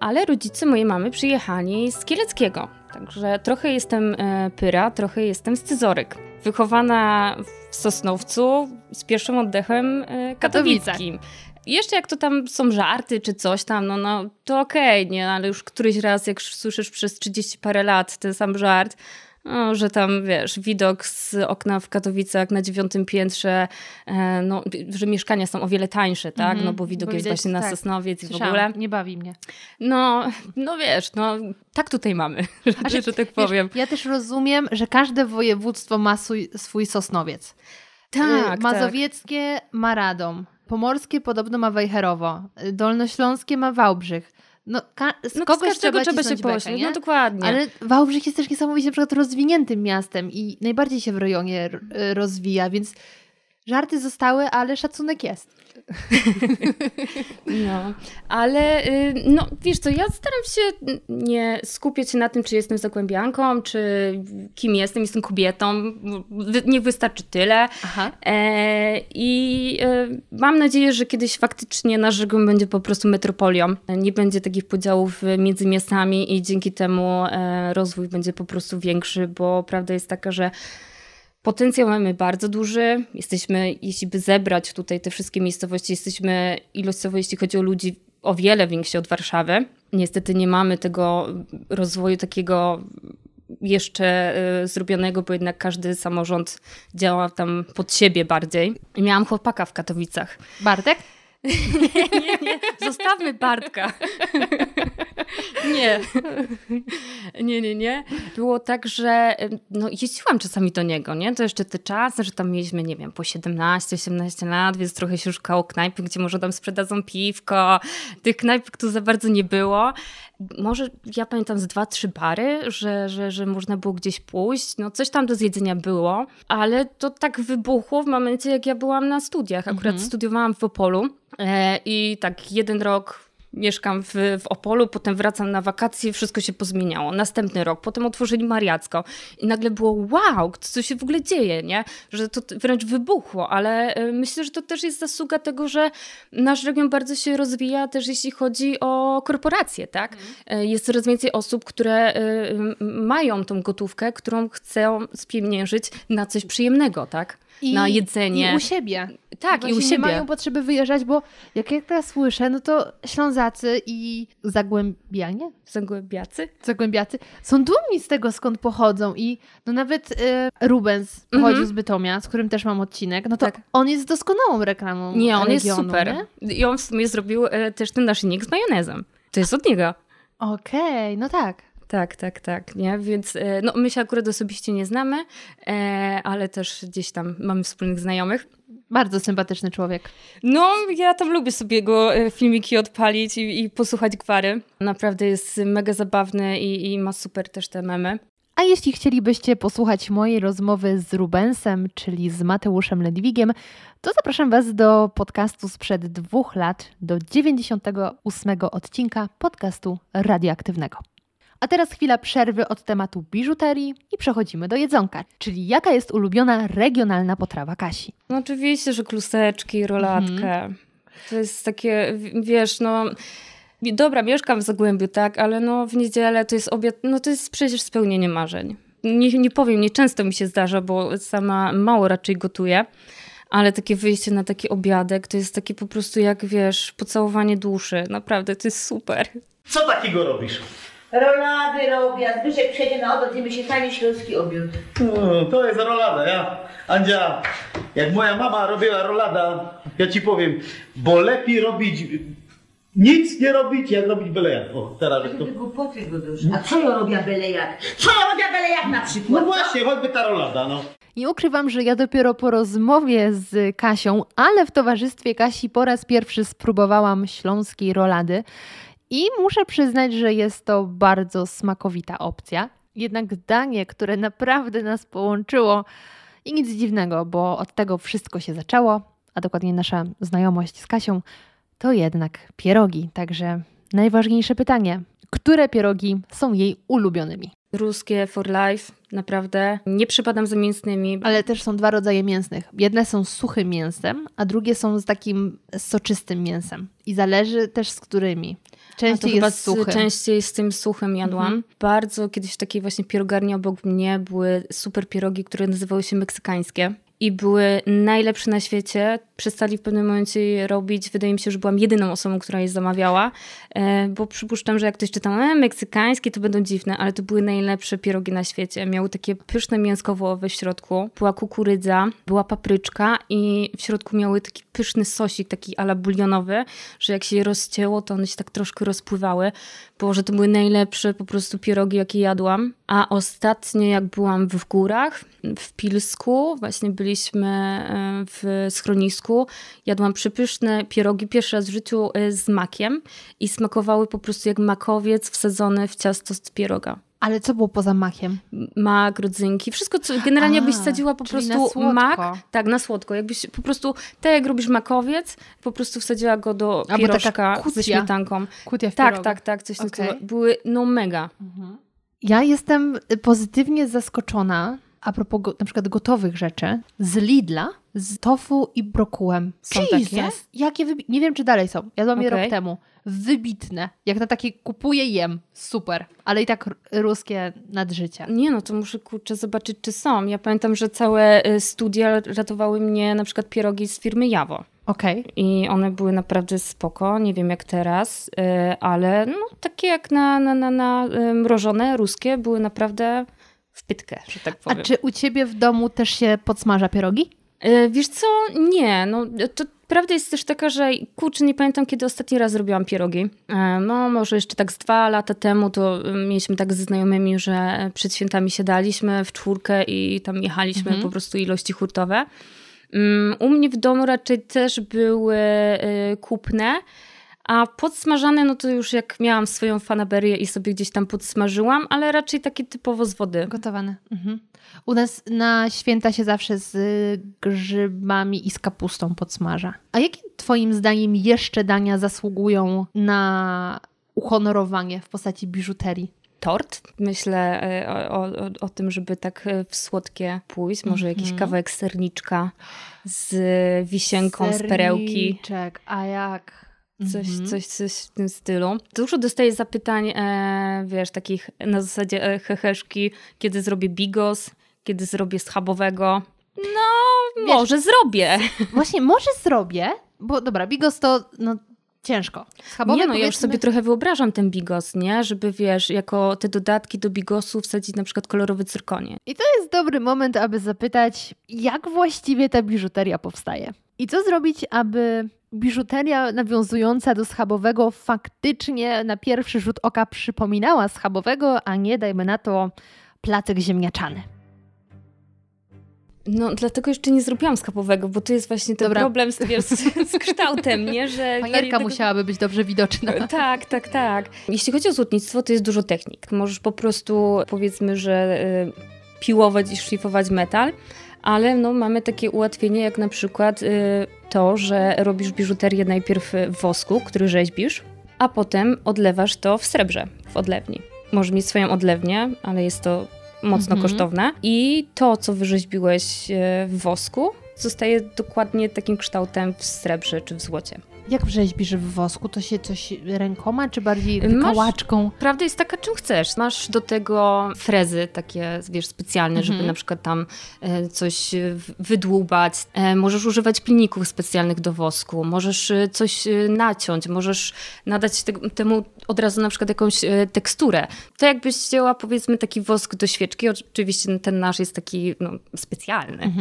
ale rodzice mojej mamy przyjechali z Kieleckiego. Także trochę jestem e, pyra, trochę jestem scyzoryk. Wychowana w Sosnowcu z pierwszym oddechem e, Jeszcze jak to tam są żarty czy coś tam, no, no to okej, okay, nie, ale już któryś raz jak słyszysz przez 30 parę lat ten sam żart, no, że tam, wiesz, widok z okna w Katowicach na dziewiątym piętrze, e, no, że mieszkania są o wiele tańsze, tak? Mm -hmm, no bo widok bo jest widać, właśnie na tak. Sosnowiec i w ogóle. Nie bawi mnie. No, no wiesz, no tak tutaj mamy, [laughs] że, że tak powiem. Wiesz, ja też rozumiem, że każde województwo ma swój, swój Sosnowiec. Tak, y, Mazowieckie tak. ma Radom. Pomorskie podobno ma Wejherowo, Dolnośląskie ma Wałbrzych. No, z no, kogoś z trzeba, trzeba się pośmiać, no dokładnie. Ale Wałbrzych jest też niesamowicie na przykład rozwiniętym miastem i najbardziej się w rejonie rozwija, więc żarty zostały, ale szacunek jest. [laughs] No, ale y, no, wiesz co, ja staram się nie skupiać się na tym, czy jestem zagłębianką, czy kim jestem, jestem kobietą. Niech wystarczy tyle. E, I e, mam nadzieję, że kiedyś faktycznie nasz region będzie po prostu metropolią. Nie będzie takich podziałów między miastami i dzięki temu e, rozwój będzie po prostu większy, bo prawda jest taka, że Potencjał mamy bardzo duży. Jesteśmy, jeśli by zebrać tutaj te wszystkie miejscowości, jesteśmy ilościowo, jeśli chodzi o ludzi, o wiele więksi od Warszawy. Niestety nie mamy tego rozwoju takiego jeszcze y, zrobionego, bo jednak każdy samorząd działa tam pod siebie bardziej. Miałam chłopaka w Katowicach. Bartek? [laughs] nie, nie, zostawmy Bartka. [laughs] nie. nie, nie, nie. Było tak, że no, jeździłam czasami do niego, nie? To jeszcze te czasy, że tam mieliśmy, nie wiem, po 17-18 lat, więc trochę się szukało knajpy, gdzie może tam sprzedadzą piwko. Tych knajp tu za bardzo nie było. Może ja pamiętam z dwa, trzy bary, że, że, że można było gdzieś pójść. No coś tam do zjedzenia było, ale to tak wybuchło w momencie, jak ja byłam na studiach. Akurat mhm. studiowałam w Opolu e, i tak jeden rok mieszkam w, w Opolu, potem wracam na wakacje, wszystko się pozmieniało. Następny rok, potem otworzyli Mariacko i nagle było wow, co się w ogóle dzieje, nie? Że to wręcz wybuchło, ale e, myślę, że to też jest zasługa tego, że nasz region bardzo się rozwija też jeśli chodzi o korporacje, tak? Mhm. Jest coraz więcej osób, które e, mają tą gotówkę, którą chcą spieniężyć na coś przyjemnego, tak? I, na jedzenie. I u siebie. Tak, i, i u siebie. nie mają potrzeby wyjeżdżać, bo jak ja teraz słyszę, no to Ślązacy i Zagłębianie? Zagłębiacy? Zagłębiacy są dumni z tego, skąd pochodzą i no nawet y, Rubens pochodził mm -hmm. z Bytomia, z którym też mam odcinek, no to tak. on jest doskonałą reklamą Nie, on regionu, jest super. Nie? I on w sumie zrobił y, też ten naszyjnik z majonezem. To jest od niego. Okej, okay, no tak. Tak, tak, tak. Nie? Więc e, no, my się akurat osobiście nie znamy, e, ale też gdzieś tam mamy wspólnych znajomych. Bardzo sympatyczny człowiek. No, ja tam lubię sobie jego e, filmiki odpalić i, i posłuchać gwary. Naprawdę jest mega zabawny i, i ma super też te memy. A jeśli chcielibyście posłuchać mojej rozmowy z Rubensem, czyli z Mateuszem Ledwigiem, to zapraszam Was do podcastu sprzed dwóch lat, do 98 odcinka podcastu radioaktywnego. A teraz chwila przerwy od tematu biżuterii i przechodzimy do jedzonka, czyli jaka jest ulubiona regionalna potrawa Kasi? No oczywiście, że kluseczki, rolatkę. Mhm. To jest takie, wiesz, no... Dobra, mieszkam w Zagłębiu, tak, ale no w niedzielę to jest obiad, no to jest przecież spełnienie marzeń. Nie, nie powiem, nie często mi się zdarza, bo sama mało raczej gotuję, ale takie wyjście na taki obiadek to jest takie po prostu jak, wiesz, pocałowanie duszy. Naprawdę, to jest super. Co takiego robisz? Rolady robię, a Zbyszek przyjedzie na obiad i my się fajnie śląski obiad. No, to jest rolada, ja. Andzia, jak moja mama robiła rolada, ja ci powiem, bo lepiej robić nic nie robić, jak robić byle jak. O, teraz to... godosz. A co ja robię byle jak? Co ja robię byle jak na przykład? No właśnie, choćby ta rolada, no. Nie ukrywam, że ja dopiero po rozmowie z Kasią, ale w towarzystwie Kasi po raz pierwszy spróbowałam śląskiej rolady i muszę przyznać, że jest to bardzo smakowita opcja. Jednak danie, które naprawdę nas połączyło i nic dziwnego, bo od tego wszystko się zaczęło, a dokładnie nasza znajomość z Kasią, to jednak pierogi. Także najważniejsze pytanie, które pierogi są jej ulubionymi? Ruskie for life, naprawdę. Nie przypadam za mięsnymi. Ale też są dwa rodzaje mięsnych. Jedne są z suchym mięsem, a drugie są z takim soczystym mięsem. I zależy też z którymi. Częściej chyba jest częściej z tym suchym jadłam. Mhm. Bardzo kiedyś w takiej właśnie pierogarni obok mnie były super pierogi, które nazywały się meksykańskie. I były najlepsze na świecie. Przestali w pewnym momencie je robić. Wydaje mi się, że byłam jedyną osobą, która je zamawiała. E, bo przypuszczam, że jak ktoś czytał, e, meksykańskie, to będą dziwne, ale to były najlepsze pierogi na świecie. Miały takie pyszne mięsko wołowe w środku. Była kukurydza, była papryczka i w środku miały taki pyszny sosik, taki ala bulionowy, że jak się je rozcięło, to one się tak troszkę rozpływały. Boże, to były najlepsze po prostu pierogi, jakie jadłam. A ostatnio, jak byłam w górach, w Pilsku, właśnie byliśmy e, w schronisku, jadłam przepyszne pierogi pierwszy raz w życiu e, z makiem i smakowały po prostu jak makowiec wsadzony w ciasto z pieroga. Ale co było poza makiem? Mak, rodzynki, wszystko, co generalnie A, byś sadziła po prostu mak. Tak, na słodko. Jakbyś po prostu, tak jak robisz makowiec, po prostu wsadziła go do pierożka ze śmietanką. Kutia w Tak, tak, tak, coś Okej. stylu. Były no mega. Ja jestem pozytywnie zaskoczona a propos go, na przykład gotowych rzeczy z Lidla z tofu i brokułem. Są Jesus! takie? Jakie wybi- Nie wiem, czy dalej są. Jadłam je Okej. rok temu. Wybitne. Jak na takie kupuję, jem. Super. Ale i tak ruskie nadżycie. Nie no, to muszę kurczę zobaczyć, czy są. Ja pamiętam, że całe y, studia ratowały mnie na przykład pierogi z firmy Jawo. Okej. I one były naprawdę spoko, nie wiem jak teraz, y, ale no, takie jak na, na, na, na y, mrożone, ruskie, były naprawdę w pytkę, że tak A powiem. czy u ciebie w domu też się podsmaża pierogi? E, Wiesz co? Nie, no to prawda jest też taka, że kurczę, nie pamiętam kiedy ostatni raz robiłam pierogi. E, No może jeszcze tak z dwa lata temu to e, mieliśmy tak ze znajomymi, że przed świętami siadaliśmy w czwórkę i tam jechaliśmy po prostu ilości hurtowe. Mm, U mnie w domu raczej też były kupne, a podsmażane no to już jak miałam swoją fanaberię i sobie gdzieś tam podsmażyłam, ale raczej takie typowo z wody. Gotowane. Mhm. U nas na święta się zawsze z grzybami i z kapustą podsmaża. A jakie twoim zdaniem jeszcze dania zasługują na uhonorowanie w postaci biżuterii? tort. Myślę e, o, o, o tym, żeby tak e, w słodkie pójść. Może jakiś kawałek serniczka z wisienką z perełki. Serniczek, a jak? Coś, Mhm. coś, coś w tym stylu. Dużo dostaję zapytań, e, wiesz, takich na zasadzie e, heheszki, kiedy zrobię bigos, kiedy zrobię schabowego. No, Wiesz- może zrobię. Właśnie, może zrobię, bo dobra, bigos to no, ciężko. Schabowe nie no, ja już powiedzmy- sobie trochę wyobrażam ten bigos, nie? Żeby, wiesz, jako te dodatki do bigosu wsadzić na przykład kolorowy cyrkonie. I to jest dobry moment, aby zapytać, jak właściwie ta biżuteria powstaje. I co zrobić, aby biżuteria nawiązująca do schabowego faktycznie na pierwszy rzut oka przypominała schabowego, a nie, dajmy na to, placek ziemniaczany. No, dlatego jeszcze nie zrobiłam skapowego, bo to jest właśnie ten Dobra. problem z, wiesz, z, z kształtem, nie? Że Panierka jednego- musiałaby być dobrze widoczna. Tak, tak, tak. Jeśli chodzi o złotnictwo, to jest dużo technik. Możesz po prostu, powiedzmy, że y, piłować i szlifować metal, ale no, mamy takie ułatwienie, jak na przykład y, to, że robisz biżuterię najpierw w wosku, który rzeźbisz, a potem odlewasz to w srebrze, w odlewni. Możesz mieć swoją odlewnię, ale jest to mocno Mhm. kosztowne. I to, co wyrzeźbiłeś y, w wosku, zostaje dokładnie takim kształtem w srebrze czy w złocie. Jak rzeźbisz w wosku? To się coś rękoma, czy bardziej Masz- wykałaczką? Prawda jest taka, czym chcesz. Masz do tego frezy takie, wiesz, specjalne, żeby Mhm. na przykład tam e, coś e, wydłubać. E, możesz używać pilników specjalnych do wosku. Możesz coś naciąć. Możesz nadać te, temu od razu na przykład jakąś teksturę. To jakbyś wzięła powiedzmy taki wosk do świeczki, oczywiście ten nasz jest taki no, specjalny.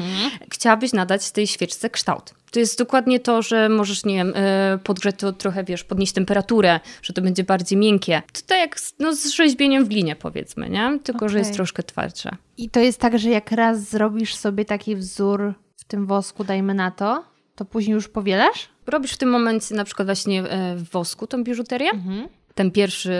Chciałabyś nadać tej świeczce kształt. To jest dokładnie to, że możesz, nie wiem, e, podgrzeć to trochę, wiesz, podnieść temperaturę, że to będzie bardziej miękkie. To tak jak z, no, z rzeźbieniem w glinie, powiedzmy, nie? Tylko, że jest troszkę twardsze. I to jest tak, że jak raz zrobisz sobie taki wzór w tym wosku, dajmy na to, to później już powielasz? Robisz w tym momencie na przykład właśnie e, w wosku tą biżuterię, ten pierwszy,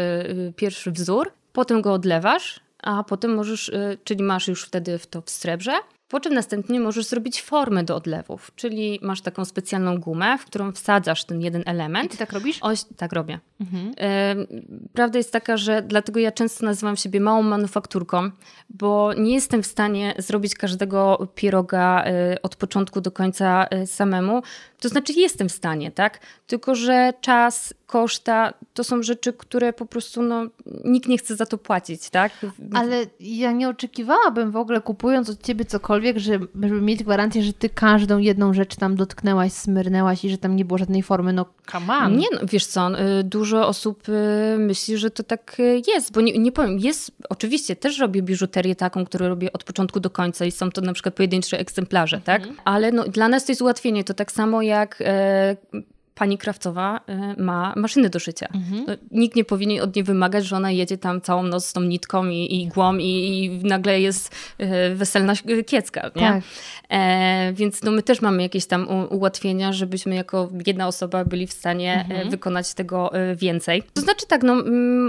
y, pierwszy wzór, potem go odlewasz, a potem możesz, y, czyli masz już wtedy w to w srebrze, po czym następnie możesz zrobić formę do odlewów, czyli masz taką specjalną gumę, w którą wsadzasz ten jeden I element. ty tak robisz? Oś, tak robię. E, Prawda jest taka, że dlatego ja często nazywam siebie małą manufakturką, bo nie jestem w stanie zrobić każdego pieroga e, od początku do końca e, samemu. To znaczy jestem w stanie, tak? Tylko, że czas, koszta to są rzeczy, które po prostu no, nikt nie chce za to płacić, tak? Ale ja nie oczekiwałabym w ogóle kupując od ciebie cokolwiek, że, żeby mieć gwarancję, że ty każdą jedną rzecz tam dotknęłaś, smyrnęłaś i że tam nie było żadnej formy. No come on. Nie, no, wiesz co, y, dużo osób y, myśli, że to tak y, jest, bo nie, nie powiem, jest, oczywiście też robię biżuterię taką, którą robię od początku do końca i są to na przykład pojedyncze egzemplarze, tak? Ale no, dla nas to jest ułatwienie, to tak samo jak e, pani krawcowa e, ma maszyny do szycia. No, nikt nie powinien od niej wymagać, że ona jedzie tam całą noc z tą nitką i, igłą i, i nagle jest e, weselna kiecka, nie? Tak. E, więc no my też mamy jakieś tam ułatwienia, żebyśmy jako jedna osoba byli w stanie e, wykonać tego e, więcej. To znaczy tak, no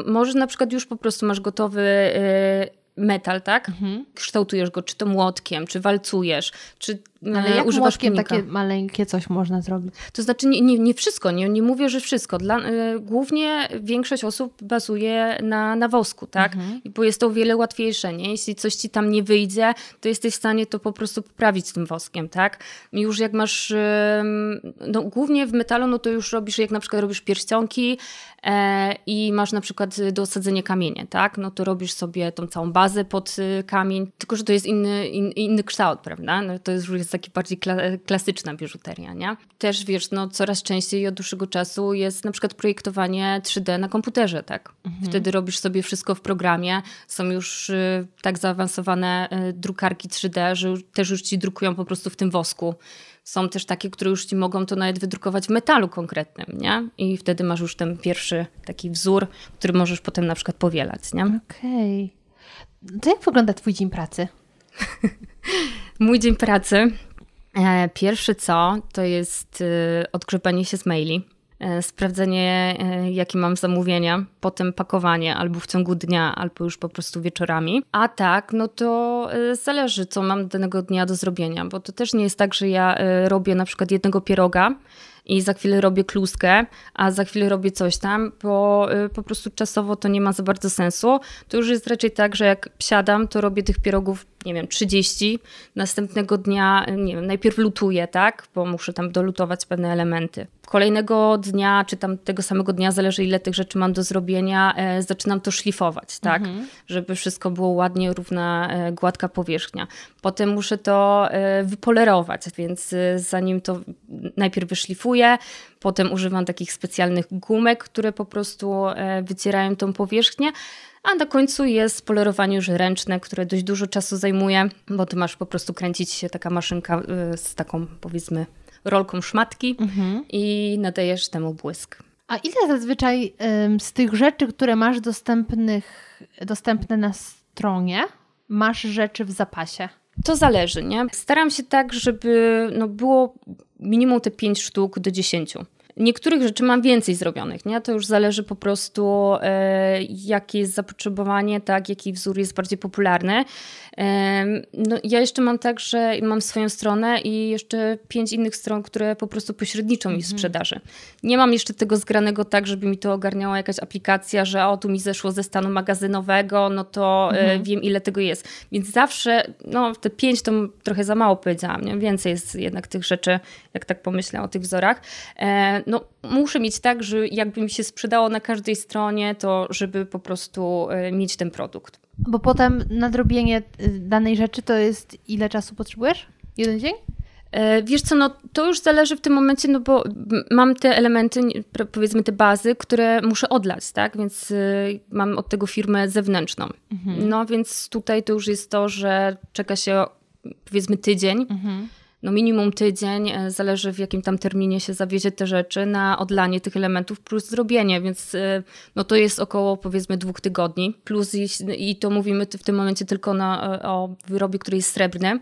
może na przykład już po prostu masz gotowy e, metal, tak? Kształtujesz go czy to młotkiem, czy walcujesz, czy Ale e, jak używasz młotkiem pilnika. takie maleńkie coś można zrobić? To znaczy nie, nie, nie wszystko, nie, nie mówię, że wszystko. Dla, y, głównie większość osób bazuje na, na wosku, tak? Bo jest to o wiele łatwiejsze, nie? Jeśli coś ci tam nie wyjdzie, to jesteś w stanie to po prostu poprawić tym woskiem, tak? I już jak masz, ym, no głównie w metalu, no to już robisz, jak na przykład robisz pierścionki e, i masz na przykład do osadzenia kamienie, tak? No to robisz sobie tą całą bazę pod y, kamień, tylko że to jest inny, in, inny kształt, prawda? No to już jest taki bardziej kla, klasyczna biżuteria, nie? Też wiesz, no coraz częściej od dłuższego czasu jest na przykład projektowanie 3D na komputerze, tak? Wtedy robisz sobie wszystko w programie, są już y, tak zaawansowane y, drukarki 3D, że już- też już ci drukują po prostu w tym wosku. Są też takie, które już ci mogą to nawet wydrukować w metalu konkretnym, nie? I wtedy masz już ten pierwszy taki wzór, który możesz potem na przykład powielać, nie? Okej. To jak wygląda twój dzień pracy? [laughs] Mój dzień pracy. E, pierwszy co, to jest e, odgrzebanie się z maili, e, sprawdzenie, jakie mam zamówienia, potem pakowanie albo w ciągu dnia, albo już po prostu wieczorami. A tak, no to zależy, co mam danego dnia do zrobienia, bo to też nie jest tak, że ja robię na przykład jednego pieroga, i za chwilę robię kluskę, a za chwilę robię coś tam, bo po prostu czasowo to nie ma za bardzo sensu. To już jest raczej tak, że jak siadam, to robię tych pierogów, nie wiem, 30. Następnego dnia, nie wiem, najpierw lutuję, tak, bo muszę tam dolutować pewne elementy. Kolejnego dnia, czy tam tego samego dnia, zależy ile tych rzeczy mam do zrobienia, e, zaczynam to szlifować, tak, żeby wszystko było ładnie, równa, e, gładka powierzchnia. Potem muszę to e, wypolerować, więc e, zanim to najpierw wyszlifuję, potem używam takich specjalnych gumek, które po prostu e, wycierają tą powierzchnię, a na końcu jest polerowanie już ręczne, które dość dużo czasu zajmuje, bo ty masz po prostu kręcić się taka maszynka e, z taką powiedzmy rolką szmatki i nadajesz temu błysk. A ile zazwyczaj z tych rzeczy, które masz dostępnych, dostępne na stronie, masz rzeczy w zapasie? To zależy, nie? Staram się tak, żeby no, było minimum te 5 sztuk do 10. Niektórych rzeczy mam więcej zrobionych, nie? To już zależy po prostu, e, jakie jest zapotrzebowanie, tak, jaki wzór jest bardziej popularny. E, no, ja jeszcze mam tak, że mam swoją stronę i jeszcze pięć innych stron, które po prostu pośredniczą mi w sprzedaży. Nie mam jeszcze tego zgranego tak, żeby mi to ogarniała jakaś aplikacja, że o, tu mi zeszło ze stanu magazynowego, no to e, wiem, ile tego jest. Więc zawsze, no te pięć to trochę za mało powiedziałam, nie? Więcej jest jednak tych rzeczy, jak tak pomyślę o tych wzorach. E, no muszę mieć tak, że jakby mi się sprzedało na każdej stronie, to żeby po prostu e, mieć ten produkt. Bo potem nadrobienie y, danej rzeczy to jest ile czasu potrzebujesz? Jeden dzień? E, wiesz co, no to już zależy w tym momencie, no bo mam te elementy, powiedzmy te bazy, które muszę odlać, tak? Więc mam od tego firmę zewnętrzną. No więc tutaj to już jest to, że czeka się powiedzmy tydzień, no minimum tydzień, e, zależy w jakim tam terminie się zawiezie te rzeczy na odlanie tych elementów plus zrobienie, więc e, no to jest około powiedzmy dwóch tygodni. Plus jeśli- i to mówimy w tym momencie tylko na, e, o wyrobie, który jest srebrny,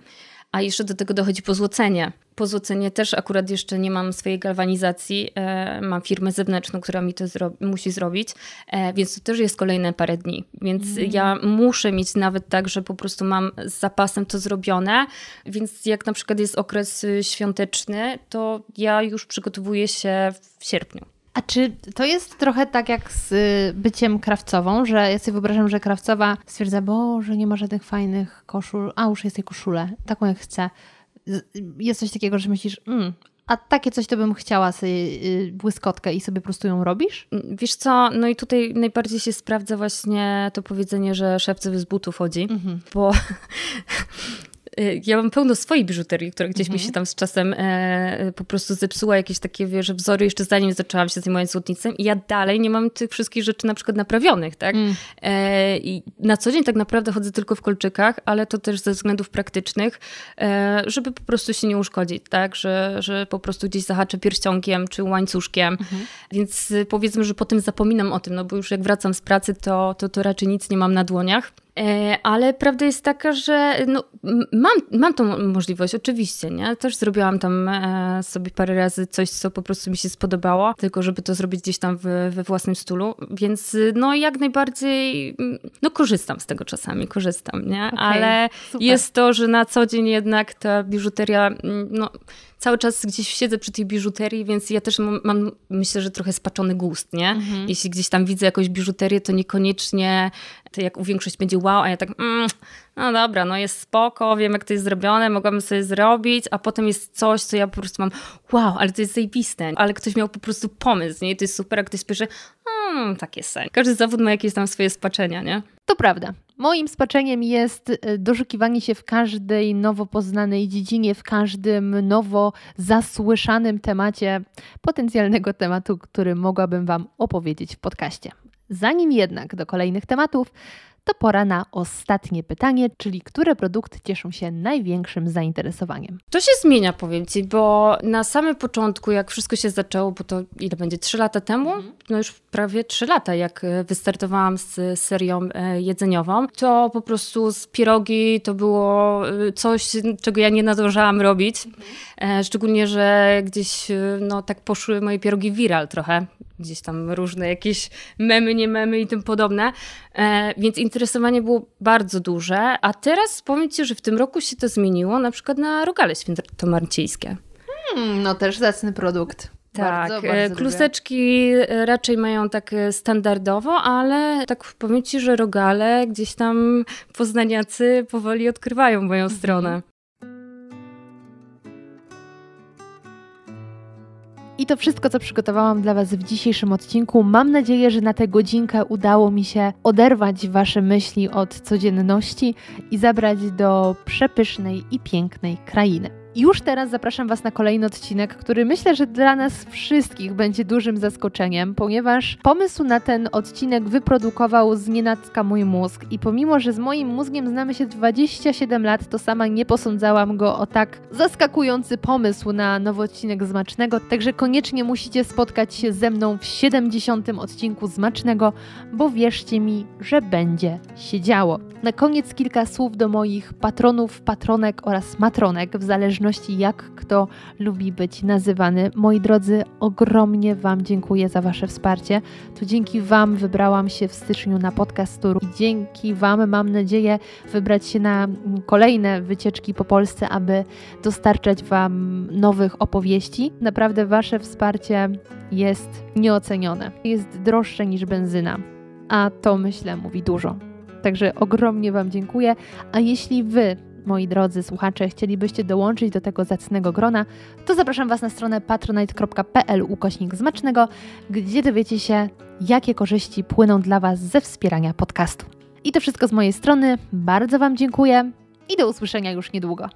a jeszcze do tego dochodzi pozłocenie. Pozłocenie też akurat jeszcze nie mam swojej galwanizacji, e, mam firmę zewnętrzną, która mi to zro- musi zrobić, e, więc to też jest kolejne parę dni. Więc ja muszę mieć nawet tak, że po prostu mam z zapasem to zrobione, więc jak na przykład jest okres y, świąteczny, to ja już przygotowuję się w sierpniu. A czy to jest trochę tak jak z y, byciem krawcową, że ja sobie wyobrażam, że krawcowa stwierdza, bo że nie ma żadnych fajnych koszul, a już jest tej koszulę, taką jak chcę. Z- Jest coś takiego, że myślisz, mm, a takie coś to bym chciała sobie y, błyskotkę i sobie po prostu ją robisz? Wiesz co, no i tutaj najbardziej się sprawdza właśnie to powiedzenie, że szewce z butów chodzi, bo y, [laughs] ja mam pełno swojej biżuterii, która gdzieś mi się tam z czasem e, po prostu zepsuła, jakieś takie wiesz, wzory jeszcze zanim zaczęłam się zajmować złotnicem i ja dalej nie mam tych wszystkich rzeczy na przykład naprawionych, tak? E, I na co dzień tak naprawdę chodzę tylko w kolczykach, ale to też ze względów praktycznych, e, żeby po prostu się nie uszkodzić, tak? Że, że po prostu gdzieś zahaczę pierścionkiem czy łańcuszkiem. Więc y, powiedzmy, że potem zapominam o tym, no bo już jak wracam z pracy, to, to, to raczej nic nie mam na dłoniach. E, Ale prawda jest taka, że no, mam, mam tą możliwość, oczywiście, nie? Też zrobiłam tam e, sobie parę razy coś, co po prostu mi się spodobało, tylko żeby to zrobić gdzieś tam w, we własnym stylu, więc y, no jak najbardziej, no korzystam z tego czasami, korzystam, nie? Ale super. jest to, że na co dzień jednak ta biżuteria, no cały czas gdzieś siedzę przy tej biżuterii, więc ja też mam, mam myślę, że trochę spaczony gust, nie? Jeśli gdzieś tam widzę jakąś biżuterię, to niekoniecznie to jak u większość będzie wow, a ja tak mm, no dobra, no jest spoko, wiem jak to jest zrobione, mogłabym sobie zrobić, a potem jest coś, co ja po prostu mam wow, ale to jest zajebiste, ale ktoś miał po prostu pomysł, nie? I to jest super, a ktoś spojrzy, hmm, takie sen. Każdy zawód ma jakieś tam swoje spaczenia, nie? To prawda. Moim spaczeniem jest y, doszukiwanie się w każdej nowo poznanej dziedzinie, w każdym nowo zasłyszanym temacie, potencjalnego tematu, który mogłabym Wam opowiedzieć w podcaście. Zanim jednak do kolejnych tematów, to pora na ostatnie pytanie, czyli które produkty cieszą się największym zainteresowaniem. To się zmienia, powiem Ci, bo na samym początku, jak wszystko się zaczęło, bo to ile będzie, 3 lata temu? No już prawie 3 lata, jak e, wystartowałam z serią e, jedzeniową, to po prostu z pierogi to było e, coś, czego ja nie nadążałam robić. E, Szczególnie, że gdzieś e, no, tak poszły moje pierogi viral trochę. Gdzieś tam różne jakieś memy, nie memy i tym podobne. E, więc interesowanie było bardzo duże. A teraz powiem Ci, że w tym roku się to zmieniło, na przykład na rogale świętomarcińskie. Hmm, no też zacny produkt. Tak, bardzo, e, bardzo lubię. kluseczki e, raczej mają tak e, standardowo, ale tak powiem Ci, że rogale gdzieś tam poznaniacy powoli odkrywają moją Mhm. stronę. I to wszystko, co przygotowałam dla Was w dzisiejszym odcinku. Mam nadzieję, że na tę godzinkę udało mi się oderwać Wasze myśli od codzienności i zabrać do przepysznej i pięknej krainy. Już teraz zapraszam Was na kolejny odcinek, który myślę, że dla nas wszystkich będzie dużym zaskoczeniem, ponieważ pomysł na ten odcinek wyprodukował z nienacka mój mózg i pomimo, że z moim mózgiem znamy się 27 lat, to sama nie posądzałam go o tak zaskakujący pomysł na nowy odcinek Zmacznego, także koniecznie musicie spotkać się ze mną w 70. odcinku Zmacznego, bo wierzcie mi, że będzie się działo. Na koniec kilka słów do moich patronów, patronek oraz matronek, w zależności jak kto lubi być nazywany. Moi drodzy, ogromnie Wam dziękuję za Wasze wsparcie. To dzięki Wam wybrałam się w styczniu na podcast tour i dzięki Wam mam nadzieję wybrać się na mm, kolejne wycieczki po Polsce, aby dostarczać Wam nowych opowieści. Naprawdę Wasze wsparcie jest nieocenione. Jest droższe niż benzyna, a to myślę mówi dużo. Także ogromnie Wam dziękuję. A jeśli Wy, moi drodzy słuchacze, chcielibyście dołączyć do tego zacnego grona, to zapraszam Was na stronę patronite.pl ukośnik zmacznego, gdzie dowiecie się, jakie korzyści płyną dla Was ze wspierania podcastu. I to wszystko z mojej strony. Bardzo Wam dziękuję i do usłyszenia już niedługo.